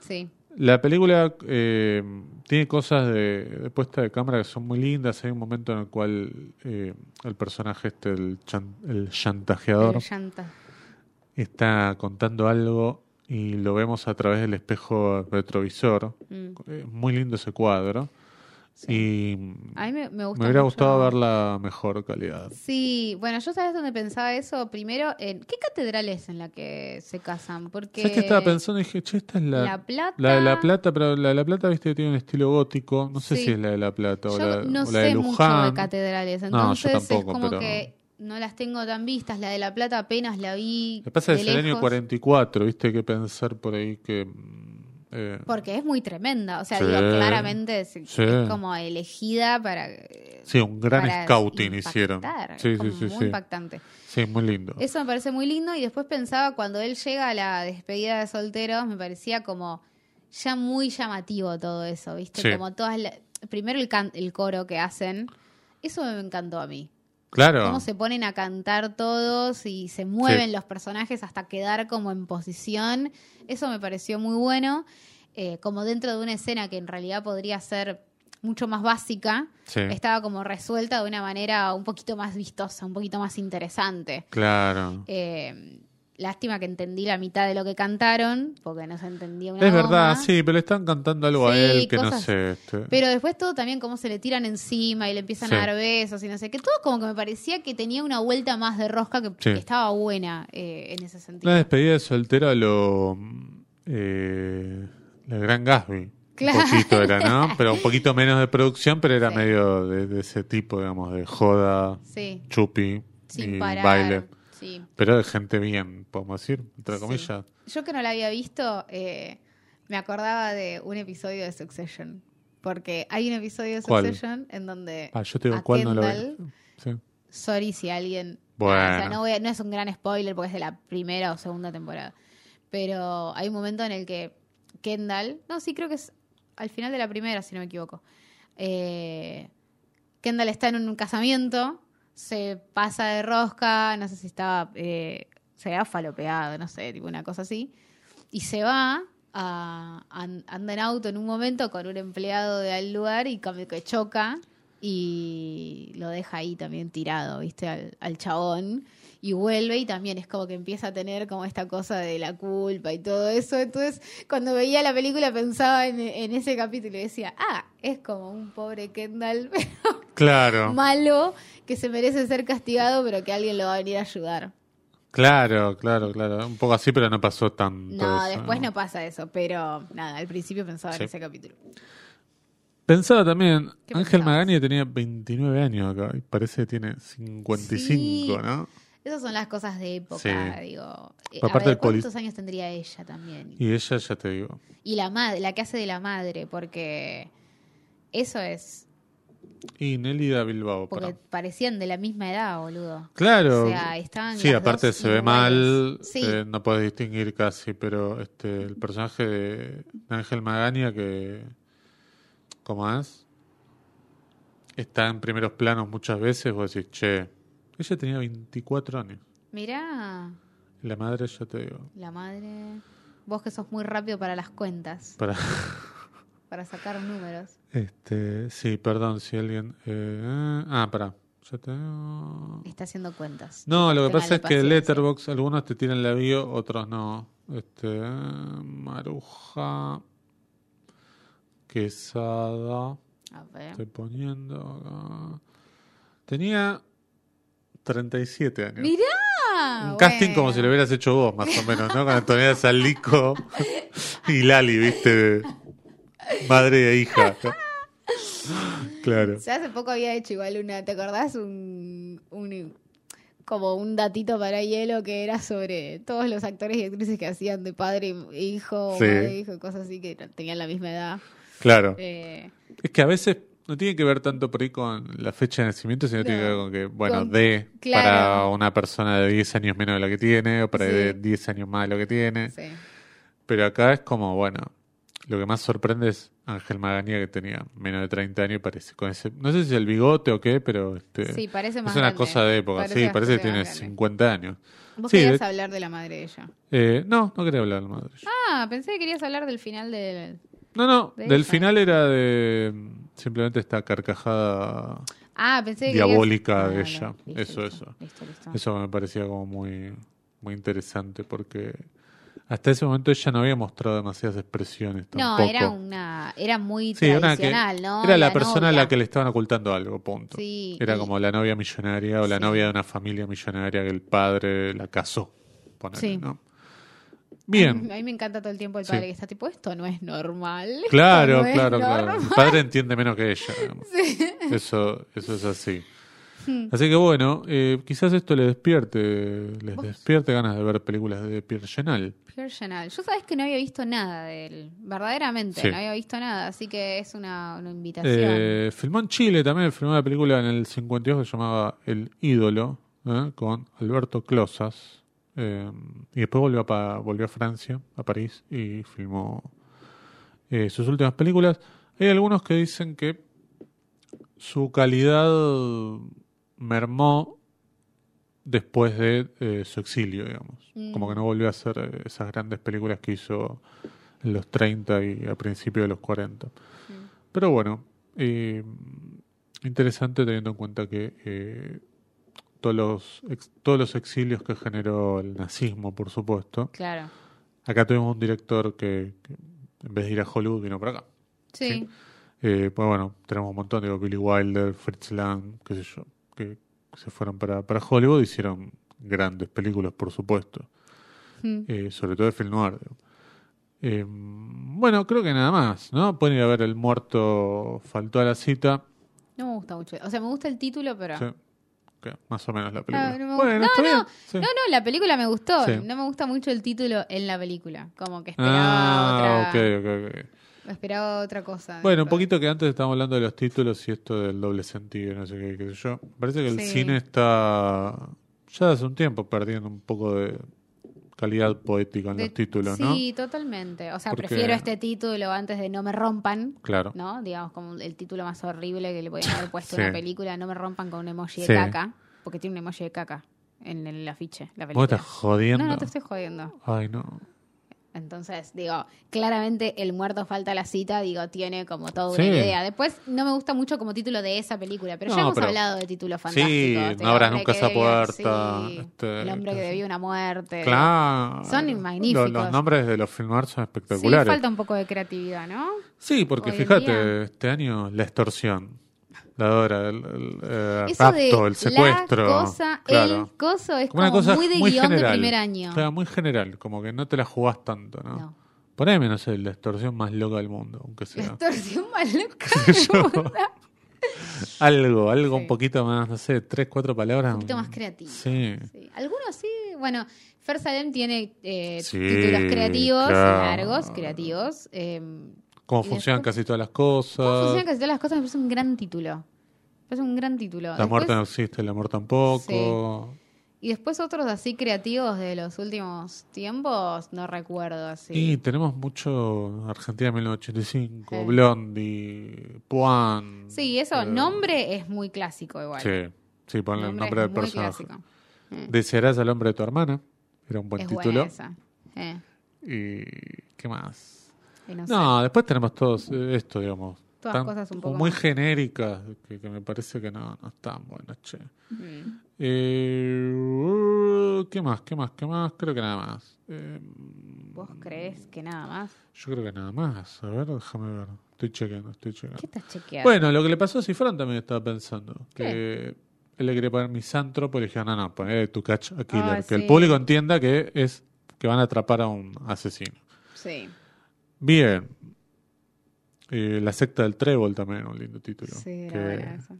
Sí. La película eh, tiene cosas de, de puesta de cámara que son muy lindas. Hay un momento en el cual eh, el personaje este, el, chan- el chantajeador, El está contando algo y lo vemos a través del espejo retrovisor. Mm. Es muy lindo ese cuadro. Y A mí me, me gusta me hubiera mucho- gustado verla mejor calidad. Sí, bueno, yo sabes dónde pensaba eso. Primero, en ¿qué catedral es en la que se casan? Porque ¿Sabes qué estaba pensando? Y dije, che, esta es la, La Plata. la de La Plata, pero la de La Plata, viste, tiene un estilo gótico. No sé Sí. si es la de La Plata o yo la, no o la de sé mucho Luján. de catedrales, No, yo entonces tampoco, es como pero- que no las tengo tan vistas. La de La Plata apenas la vi. Lo pasa es el año lejos, 44, viste, hay que pensar por ahí que... mm, eh, Porque es muy tremenda. O sea, Sí. digo, claramente es, Sí. es como elegida para. sí, un gran para scouting hicieron. impactar, Sí, es sí, como sí, muy sí. impactante. Sí, muy lindo. Eso me parece muy lindo y después pensaba cuando él llega a la despedida de solteros, me parecía como ya muy llamativo todo eso, ¿viste? Sí. Como todas la- primero el can- el coro que hacen, eso me encantó a mí. Claro. Cómo se ponen a cantar todos y se mueven los personajes hasta quedar como en posición, eso me pareció muy bueno, eh, como dentro de una escena que en realidad podría ser mucho más básica, Sí. estaba como resuelta de una manera un poquito más vistosa, un poquito más interesante. Claro. Eh, lástima que entendí la mitad de lo que cantaron, porque no se entendía una Es verdad, sí, pero le están cantando algo a Sí, él que no sé. Este. Pero después todo también cómo se le tiran encima y le empiezan Sí. a dar besos y no sé qué. Todo como que me parecía que tenía una vuelta más de rosca que, Sí. que estaba buena eh, en ese sentido. Una despedida de soltero a lo... Eh, la Gran Gatsby. Claro. Un poquito era, ¿no? Pero un poquito menos de producción, pero era medio de, de ese tipo, digamos, de joda, chupi y parar. baile. Sí. Pero de gente bien, podemos decir, entre Sí. comillas. Yo que no la había visto, eh, me acordaba de un episodio de Succession. Porque hay un episodio de ¿Cuál? Succession en donde Ah, yo te digo a cuál no lo. Sí. sorry si alguien. Bueno. O sea, no, voy a- no es un gran spoiler porque es de la primera o segunda temporada. Pero hay un momento en el que Kendall. No, sí, creo que es al final de la primera, si no me equivoco. Eh, Kendall está en un casamiento, se pasa de rosca, no sé si estaba. Eh, se había falopeado, no sé, tipo una cosa así. Y se va. A, an- anda en auto en un momento con un empleado del lugar y como que choca y lo deja ahí también tirado, ¿viste? Al, al chabón. Y vuelve y también es como que empieza a tener como esta cosa de la culpa y todo eso. Entonces, cuando veía la película pensaba en, en ese capítulo y decía, ah, es como un pobre Kendall, pero Claro, malo que se merece ser castigado, pero que alguien lo va a venir a ayudar. claro, claro, claro. Un poco así, pero no pasó tanto. No, eso, después no pasa eso, pero nada, al principio pensaba Sí. en ese capítulo. Pensaba también, ¿Qué Ángel? Magani tenía 29 años acá y parece que tiene 55, Sí. ¿no? Esas son las cosas de época, Sí. digo. Eh, Aparte a ver, ¿cuántos años tendría ella también? Y ella, ya te digo. Y la madre, la que hace de la madre, porque eso es, Y Nélida Bilbao. porque parecían de la misma edad, boludo. Claro. O sea, estaban sí, aparte se ve mal, Sí. eh, no puedes distinguir casi, pero este el personaje de Ángel Magaña que ¿cómo es? Está en primeros planos muchas veces, vos decís, che, ella tenía 24 años. Mirá, La madre, ya te digo, la madre. Vos que sos muy rápido para las cuentas, para para sacar números. este, sí, perdón si alguien eh, ah, para. Ya te digo. Está haciendo cuentas. No, lo que pasa es que. Letterbox algunos te tiran la bio, otros no. Este, Maruja Quesada, A ver. estoy poniendo acá. Tenía 37 años. Mirá. Un casting bueno. como si lo hubieras hecho vos, más o menos, ¿no? Con Antonella Salico y Lali, ¿viste? Madre e hija. Claro. Yo hace poco había hecho igual una, ¿te acordás? Un, un- como un datito para hielo que era sobre todos los actores y actrices que hacían de padre e hijo, o Sí. madre e hijo, cosas así que tenían la misma edad. Claro. Eh, Es que a veces no tiene que ver tanto por ahí con la fecha de nacimiento, sino No, tiene que ver con que, bueno, con- de claro. para una persona de 10 años menos de la que tiene, o para Sí. de 10 años más de lo que tiene. sí. Pero acá es como, bueno, lo que más sorprende es Ángel Magaña que tenía menos de 30 años y parece con ese, no sé si es el bigote o qué, pero este, Sí, parece más es una grande. cosa de época, Parece sí, parece que tiene más grande. 50 años. Vos Sí, querías de- hablar de la madre de ella. Eh, no, no quería hablar de la madre. Ah, pensé que querías hablar del final del... No, no, de del ella. final era de simplemente esta carcajada Ah, pensé que querías- diabólica Ah, de no, ella. listo, eso, listo, eso. listo. Eso me parecía como muy, muy interesante porque hasta ese momento ella no había mostrado demasiadas expresiones No, tampoco. era una, era muy Sí, una que- tradicional, ¿no? Era la, persona a la que le estaban ocultando algo, punto. Sí, era y- como la novia millonaria o la Sí. novia de una familia millonaria que el padre la casó. ponele, Sí. ¿No? A Bien. mí me encanta todo el tiempo el Sí. padre que está tipo, esto no es normal. Claro, no claro, claro. normal". El padre entiende menos que ella. digamos. Eso, eso es así. Así que bueno, eh, quizás esto le despierte, les Vos- despierte ganas de ver películas de Pierre Chenal. Pierre Chanel. Yo sabes que no había visto nada de él, verdaderamente, Sí. no había visto nada, así que es una, una invitación. Eh, filmó en Chile también, filmó una película en el 52 que se llamaba El ídolo, ¿eh? con Alberto Closas. Eh, y después volvió a, Pa- volvió a Francia, a París, y filmó eh, sus últimas películas. Hay algunos que dicen que su calidad mermó después de eh, su exilio, digamos. Mm. Como que no volvió a hacer eh, esas grandes películas que hizo en los 30 y a principios de los 40. Pero bueno, eh, interesante teniendo en cuenta que eh, todos, los ex- todos los exilios que generó el nazismo, por supuesto. Claro. Acá tuvimos un director que, que en vez de ir a Hollywood vino para acá. Sí. Sí. Eh, pues bueno, tenemos un montón, digo, Billy Wilder, Fritz Lang, qué sé yo, que se fueron para, para Hollywood, hicieron grandes películas, por supuesto, Mm. eh, sobre todo de film noir. Eh, bueno, creo que nada más, ¿no? Pueden ir a ver El Muerto Faltó a la cita, No me gusta mucho. O sea, me gusta el título, pero... sí, que más o menos la película. No, no bueno, está No, bien. sí. No, no, la película me gustó. Sí. No me gusta mucho el título en la película. Como que esperaba Ah, otra... ok, ok, ok. Esperaba otra cosa. Bueno, un poquito que antes estábamos hablando de los títulos y esto del doble sentido, no sé qué, qué sé yo. Parece que el Sí. cine está ya hace un tiempo perdiendo un poco de calidad poética en De- los títulos, ¿no? Sí, totalmente. O sea, Porque- prefiero este título antes de No me rompan, Claro. ¿no? Digamos, como el título más horrible que le podían haber puesto a Sí. una película, No me rompan con un emoji de Sí. caca, porque tiene un emoji de caca en el afiche, la ¿Vos película. estás jodiendo? No, no te estoy jodiendo. Ay, no. Entonces, digo, claramente el muerto falta la cita, digo, tiene como toda Sí. una idea. Después, no me gusta mucho como título de esa película, pero No, ya hemos pero- hablado de títulos Sí, fantásticos. No El abras nunca esa debió- puerta, sí, este, el hombre que este- debió una muerte. Claro. Son magníficos. Los, los nombres de los filmar son Sí, espectaculares. falta un poco de creatividad, ¿no? Sí, porque Hoy fíjate, este año La Extorsión. La Dora, el, el, eh, Eso rapto, de el secuestro. la cosa, claro. el coso es Como una como cosa muy de muy guion general. de primer año. Claro, muy general, como que no te la jugás tanto, ¿no? No. Poneme, no sé, la extorsión más loca del mundo, aunque La sea. extorsión más loca del mundo. algo, algo Sí. un poquito más, no sé, tres, cuatro palabras. Un poquito más creativo. Sí. Sí. Algunos sí, bueno, Fer Salem tiene eh, Sí, títulos creativos, claro. largos, creativos. eh, Cómo funcionan después- casi todas las cosas. ¿Cómo funcionan casi todas las cosas? Me parece un gran título. Me parece un gran título. La Después- muerte no existe, el amor tampoco. Y después otros así creativos de los últimos tiempos, no recuerdo así. Y tenemos mucho Argentina 1985, Sí. Blondie, Puan. Sí, eso, eh, nombre es muy clásico igual. Sí, sí, ponle el nombre del muy personaje. clásico. Mm. Desearás al hombre de tu hermana. Era un buen es título. buena esa. Eh, Y. ¿Qué más? Y no sé. Después tenemos todos eh, esto, digamos. Todas cosas un poco muy más. genéricas, que, que me parece que no, no están buenas, che. Mm. Eh, ¿Qué más? ¿Qué más? ¿Qué más? Creo que nada más. Eh, ¿Vos crees que nada más? yo creo que nada más. A ver, déjame ver. Estoy chequeando, estoy chequeando. ¿Qué estás chequeando? Bueno, lo que le pasó a Cifrón también estaba pensando. Que él le quería poner misántropo y le dijeron, no, no, poner tu catch a killer. Ah, que el público entienda que es que van a atrapar a un asesino. Sí, Bien. Eh, la secta del trébol también, un lindo título. sí, que, era esa.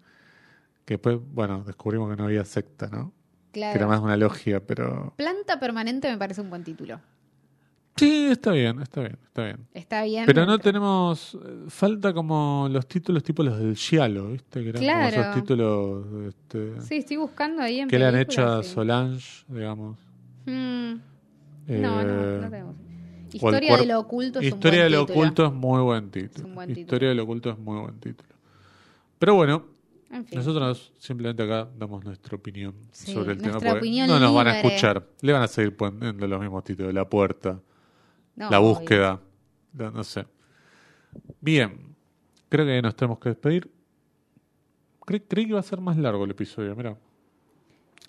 que después, bueno, descubrimos que no había secta, ¿no? Claro. Que era más una logia, pero... Planta permanente me parece un buen título. Sí, está bien, está bien, está bien. Está bien. Pero no tenemos... Falta como los títulos tipo los del Giallo, ¿viste? Que eran como Claro. esos títulos este, Sí, estoy buscando ahí en que le han hecho a sí. Solange, digamos. Mm, Eh, no, no, no tenemos. Historia de lo oculto es Historia un de buen lo título. oculto es muy buen título. un buen título. Historia de lo oculto es muy buen título. Pero bueno, En fin. nosotros simplemente acá damos nuestra opinión Sí, sobre el tema. opinión no nos van a escuchar. Le van a seguir poniendo los mismos títulos. La puerta, No, la búsqueda. no sé. Bien. Creo que nos tenemos que despedir. Cre- creí que iba a ser más largo el episodio, mira.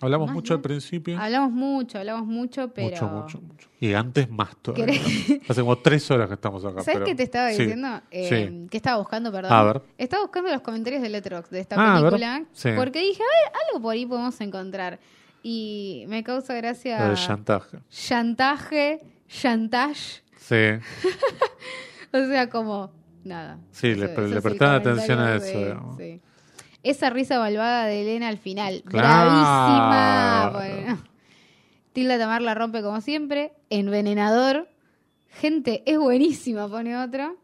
Hablamos mucho al principio. Hablamos mucho, hablamos mucho, pero... Mucho, mucho, mucho. Y antes más todavía. ¿Querés- Hace como tres horas que estamos acá. ¿Sabes pero- qué te estaba sí. diciendo? Eh, sí. Que estaba buscando, perdón. A ver. Estaba buscando los comentarios de Letterboxd de esta Ah, película. Sí. Porque dije, a ver, algo por ahí podemos encontrar. Y me causa gracia... Lo del chantaje. chantaje, chantage. Sí. O sea, como nada. Sí, le- Eso- prestaban atención a eso, de- digamos. sí. Esa risa malvada de Elena al final. Claro. Bravísima. Bueno. Tilda Tamar la rompe como siempre. Envenenador. Gente, es buenísima, pone otro.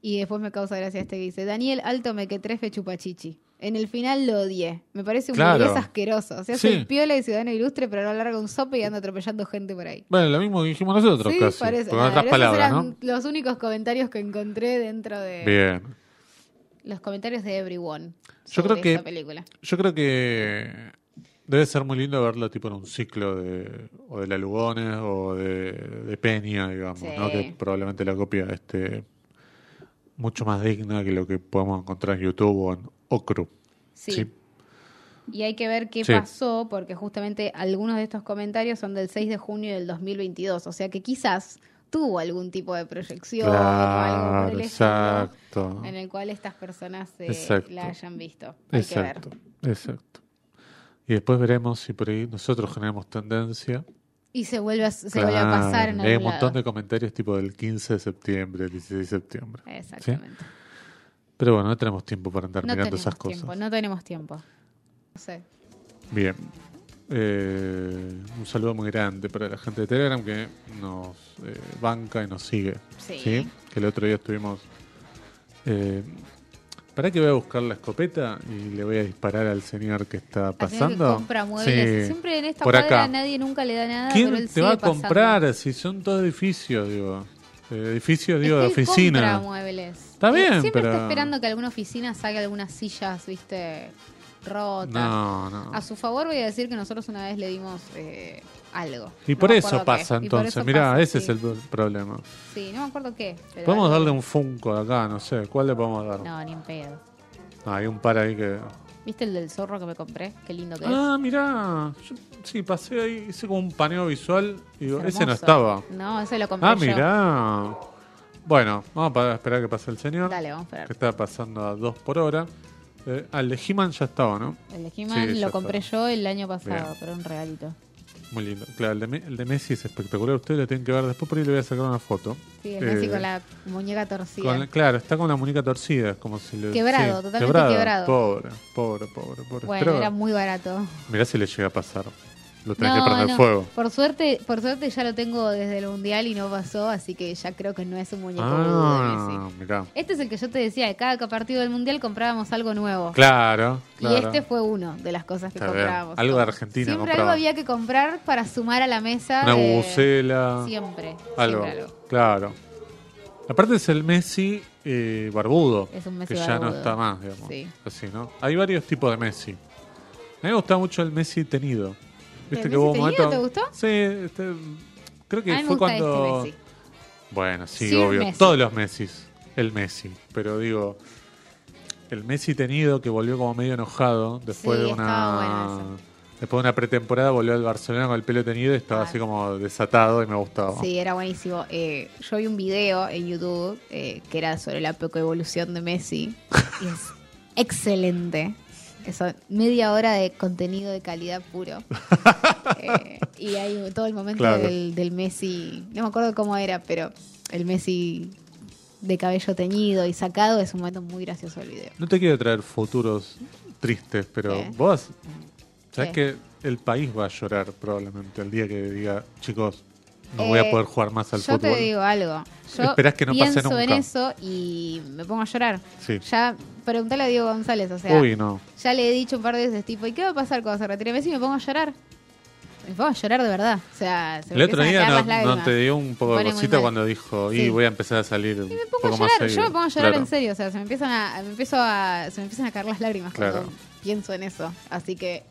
Y después me causa gracia este que dice, Daniel Alto me que trefe chupachichi. En el final lo odié. Me parece un Claro. burgués asqueroso. Se hace Sí. el piola y ciudadano ilustre, pero a lo largo un sope y anda atropellando gente por ahí. Bueno, lo mismo que dijimos nosotros Sí, casi. parece. Con otras esos palabras, eran ¿no? los únicos comentarios que encontré dentro de Bien. Los comentarios de Everyone. Yo sobre creo que- esta película. Yo creo que debe ser muy lindo verlo tipo en un ciclo de o de la Lugones o de, de Peña, digamos, Sí. ¿no? Que probablemente la copia esté mucho más digna que lo que podemos encontrar en YouTube o en Ocru. Sí. Sí. Y hay que ver qué Sí. pasó, porque justamente algunos de estos comentarios son del 6 de junio del 2022. O sea que quizás tuvo algún tipo de proyección o algo Claro, por el en el cual estas personas eh, la hayan visto. Hay Exacto, que ver. exacto. Y después veremos si por ahí nosotros generamos tendencia. Y se vuelve a, se vuelve a pasar en Claro, Hay un montón lado. de comentarios tipo del 15 de septiembre, 16 de septiembre. Exactamente. Pero bueno, no tenemos tiempo para andar No mirando esas cosas. tiempo, no tenemos tiempo. No sé. Bien. Eh, un saludo muy grande para la gente de Telegram que nos eh, banca y nos sigue. Sí. Que el otro día estuvimos. Eh, para que voy a buscar la escopeta y le voy a disparar al señor que está señor que pasando. compra muebles. Sí, Siempre en esta por cuadra acá. nadie nunca le da nada. pero ¿Quién él te va a pasando. comprar si son todos edificios, digo? Eh, edificios, digo, de Es que él oficina. compra muebles. Está bien, Siempre pero- está esperando que alguna oficina saque algunas sillas, viste, rotas. No, no. A su favor voy a decir que nosotros una vez le dimos eh, algo. Y por eso pasa qué. Y por entonces. eso Mirá, pasa, ese sí. es el problema. Sí, no me acuerdo qué. pero Podemos darle un Funko de acá, no sé. ¿Cuál le podemos dar? No, ni en pedo. Ah, hay un par ahí que. ¿Viste el del zorro que me compré? Qué lindo que Ah, mirá. Yo, sí, pasé ahí, hice como un paneo visual y digo, es. ese no estaba. No, ese lo compré Ah, yo. mirá. Bueno, vamos a esperar que pase el señor. Dale, vamos a Que esperar. está pasando a 2 por hora. Eh, al de He-Man ya estaba, ¿no? El de He-Man Sí, lo compré está. yo el año pasado, Bien. pero un regalito. Muy lindo. Claro, el de, el de Messi es espectacular. Ustedes lo tienen que ver después, por ahí le voy a sacar una foto. Sí, el Messi Eh, con la muñeca torcida. con la- claro, está con la muñeca torcida. Como si le, Quebrado, totalmente quebrado. Pobre, pobre, pobre. pobre. Bueno, Pero era muy barato. mirá si le llega a pasar. Lo tenés No, que prender no. fuego. Por suerte, por suerte ya lo tengo desde el mundial y no pasó, así que ya creo que no es un muñeco de Ah, Messi. mirá. Este es el que yo te decía, de cada partido del mundial comprábamos algo nuevo. Claro, claro. Y este fue uno de las cosas que Está bien. comprábamos. Algo de Argentina Siempre compraba. algo había que comprar para sumar a la mesa. Una de- bubucela. Siempre. Algo. siempre algo. Claro. Aparte es el Messi eh, barbudo. Es un Messi que ya no barbudo. está más, digamos. Sí. Así, ¿no? Hay varios tipos de Messi. A mí me gusta mucho el Messi tenido. ¿Viste ¿El que Messi hubo un momento- te gustó? Sí, este, creo que a mí me fue gusta cuando. este Messi. Bueno, sí, obvio. Messi. Todos los Messis. El Messi. Pero digo, el Messi tenido que volvió como medio enojado después Sí, de estaba una. Después de una pretemporada volvió al Barcelona con el pelo tenido y estaba así como desatado y me gustaba. Sí, era buenísimo. Eh, yo vi un video en YouTube eh, que era sobre la evolución de Messi. y es excelente. Eso, media hora de contenido de calidad puro. Eh, y hay todo el momento Claro. del, del Messi. No me acuerdo cómo era, pero el Messi de cabello teñido y sacado es un momento muy gracioso del video. No te quiero traer futuros tristes, pero ¿Qué? vos, sabes que el país va a llorar probablemente el día que diga, chicos, no voy a Eh, poder jugar más al Yo fútbol. te digo algo. Yo Esperás que no pase pienso en nunca. eso y me pongo a llorar. Sí. Ya preguntale a Diego González, o sea, Uy, no. ya le he dicho un par de veces, tipo, ¿y qué va a pasar cuando se retire Messi? Me pongo a llorar. Me pongo a llorar de verdad. O sea, se El me otro día no, te dio un poco de cosita cuando dijo, y Sí. voy a empezar a salir Y me pongo poco a llorar, yo me pongo a llorar Claro. en serio, o sea, se me empiezan a, me empiezo a, se me empiezan a caer las lágrimas Claro. cuando pienso en eso. Así que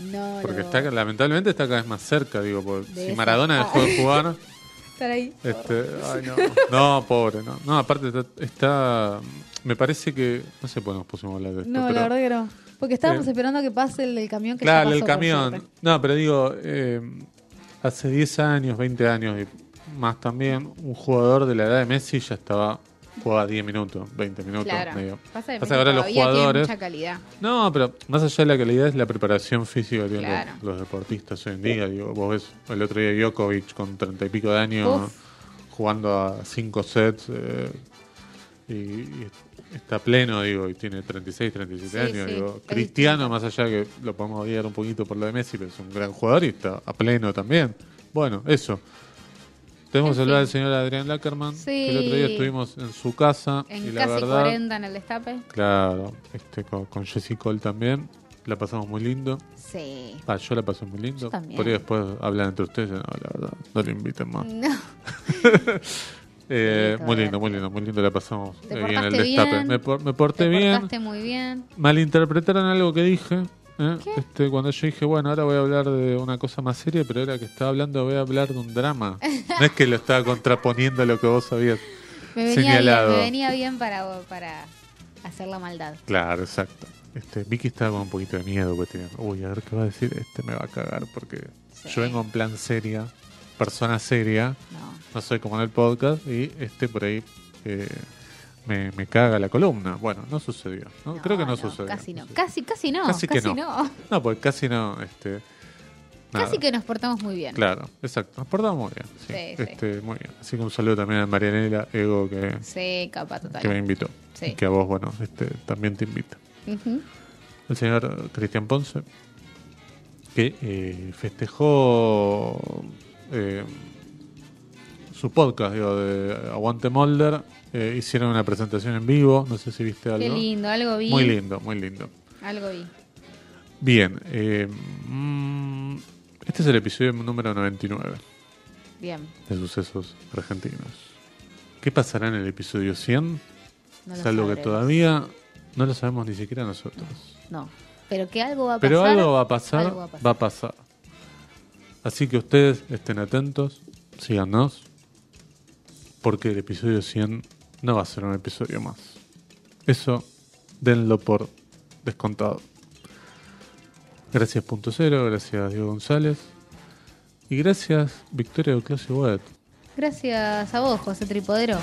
no Porque lo- está, lamentablemente está cada vez más cerca, digo, porque De si eso. Maradona dejó de jugar, estar ahí. este, ay no, no, pobre, no, no, aparte está, está- me parece que, no sé por qué nos pusimos a hablar de esto, No, pero, la verdad que no. Porque estábamos Eh, esperando que pase el, el camión que claro, el pasó, por camión, no, pero digo, eh, hace 10 años, 20 años y más también, un jugador de la edad de Messi ya estaba, jugaba 10 minutos, 20 minutos, Claro. medio. Pasa, que Pasa ahora los jugadores- mucha calidad. No, pero más allá de la calidad es la preparación física que tienen Claro. los, los deportistas hoy en día. Digo, vos ves el otro día Djokovic con treinta y pico de años Uf. jugando a cinco sets eh, y, y está pleno, digo, y tiene 36, 37 Sí, años. sí, digo, Cristiano, más allá que lo podemos odiar un poquito por lo de Messi, pero es un gran jugador y está a pleno también. Bueno, eso. Tenemos En que hablar del señor Adrián Lackerman, Sí. que el otro día estuvimos en su casa y En la casi verdad... 40 en el destape. Claro, este, con, con Cole también. La pasamos muy lindo. Sí. Ah, yo la pasé muy lindo. Yo también. Por ahí después hablan entre ustedes. No, la verdad, no le inviten más. No. Eh, muy lindo, muy lindo, muy lindo la pasamos Te eh, en el destape. bien. Me, por- me porté Te bien. muy bien. Malinterpretaron algo que dije. ¿eh? Este, cuando yo dije, bueno, ahora voy a hablar de una cosa más seria, pero era que estaba hablando, voy a hablar de un drama. No es que lo estaba contraponiendo a lo que vos habías Me venía señalado. bien, me venía bien para, para hacer la maldad. Claro, exacto. Este, Vicky estaba con un poquito de miedo, pues tenía, uy, a ver qué va a decir, este me va a cagar, porque Sí. yo vengo en plan seria, persona seria, No. No soy como en el podcast, y este por ahí eh, me, me caga la columna. Bueno, no sucedió, ¿no? Creo que no, sucedió. Casi no. Casi, casi no. Casi Casi, que no. no. No, pues casi no, este... nada. Casi que nos portamos muy bien. Claro, exacto, nos portamos muy bien. Sí, Sí, sí. este, muy bien. Así que un saludo también a Marianela Ego que, Sí, capa total. que me invitó. Sí. Y que a vos, bueno, este, también te invita. El señor Cristian Ponce, que eh, festejó eh, su podcast digo, de Aguante Molder. Eh, hicieron una presentación en vivo, no sé si viste algo. Qué lindo, algo vi. Muy lindo, muy lindo. Algo vi. Bien, eh, mm, este es el episodio número 99 Bien. de Sucesos Argentinos. ¿Qué pasará en el episodio 100? No es algo que todavía no lo sabemos ni siquiera nosotros. No. Pero que algo va a pasar. Pero algo va a pasar, algo va a pasar. va a pasar. Así que ustedes estén atentos, síganos, porque el episodio 100 no va a ser un episodio más. Eso denlo por descontado. Gracias Punto Cero, gracias Diego González y gracias Victoria de Clase Web. Gracias a vos, José Tripodero.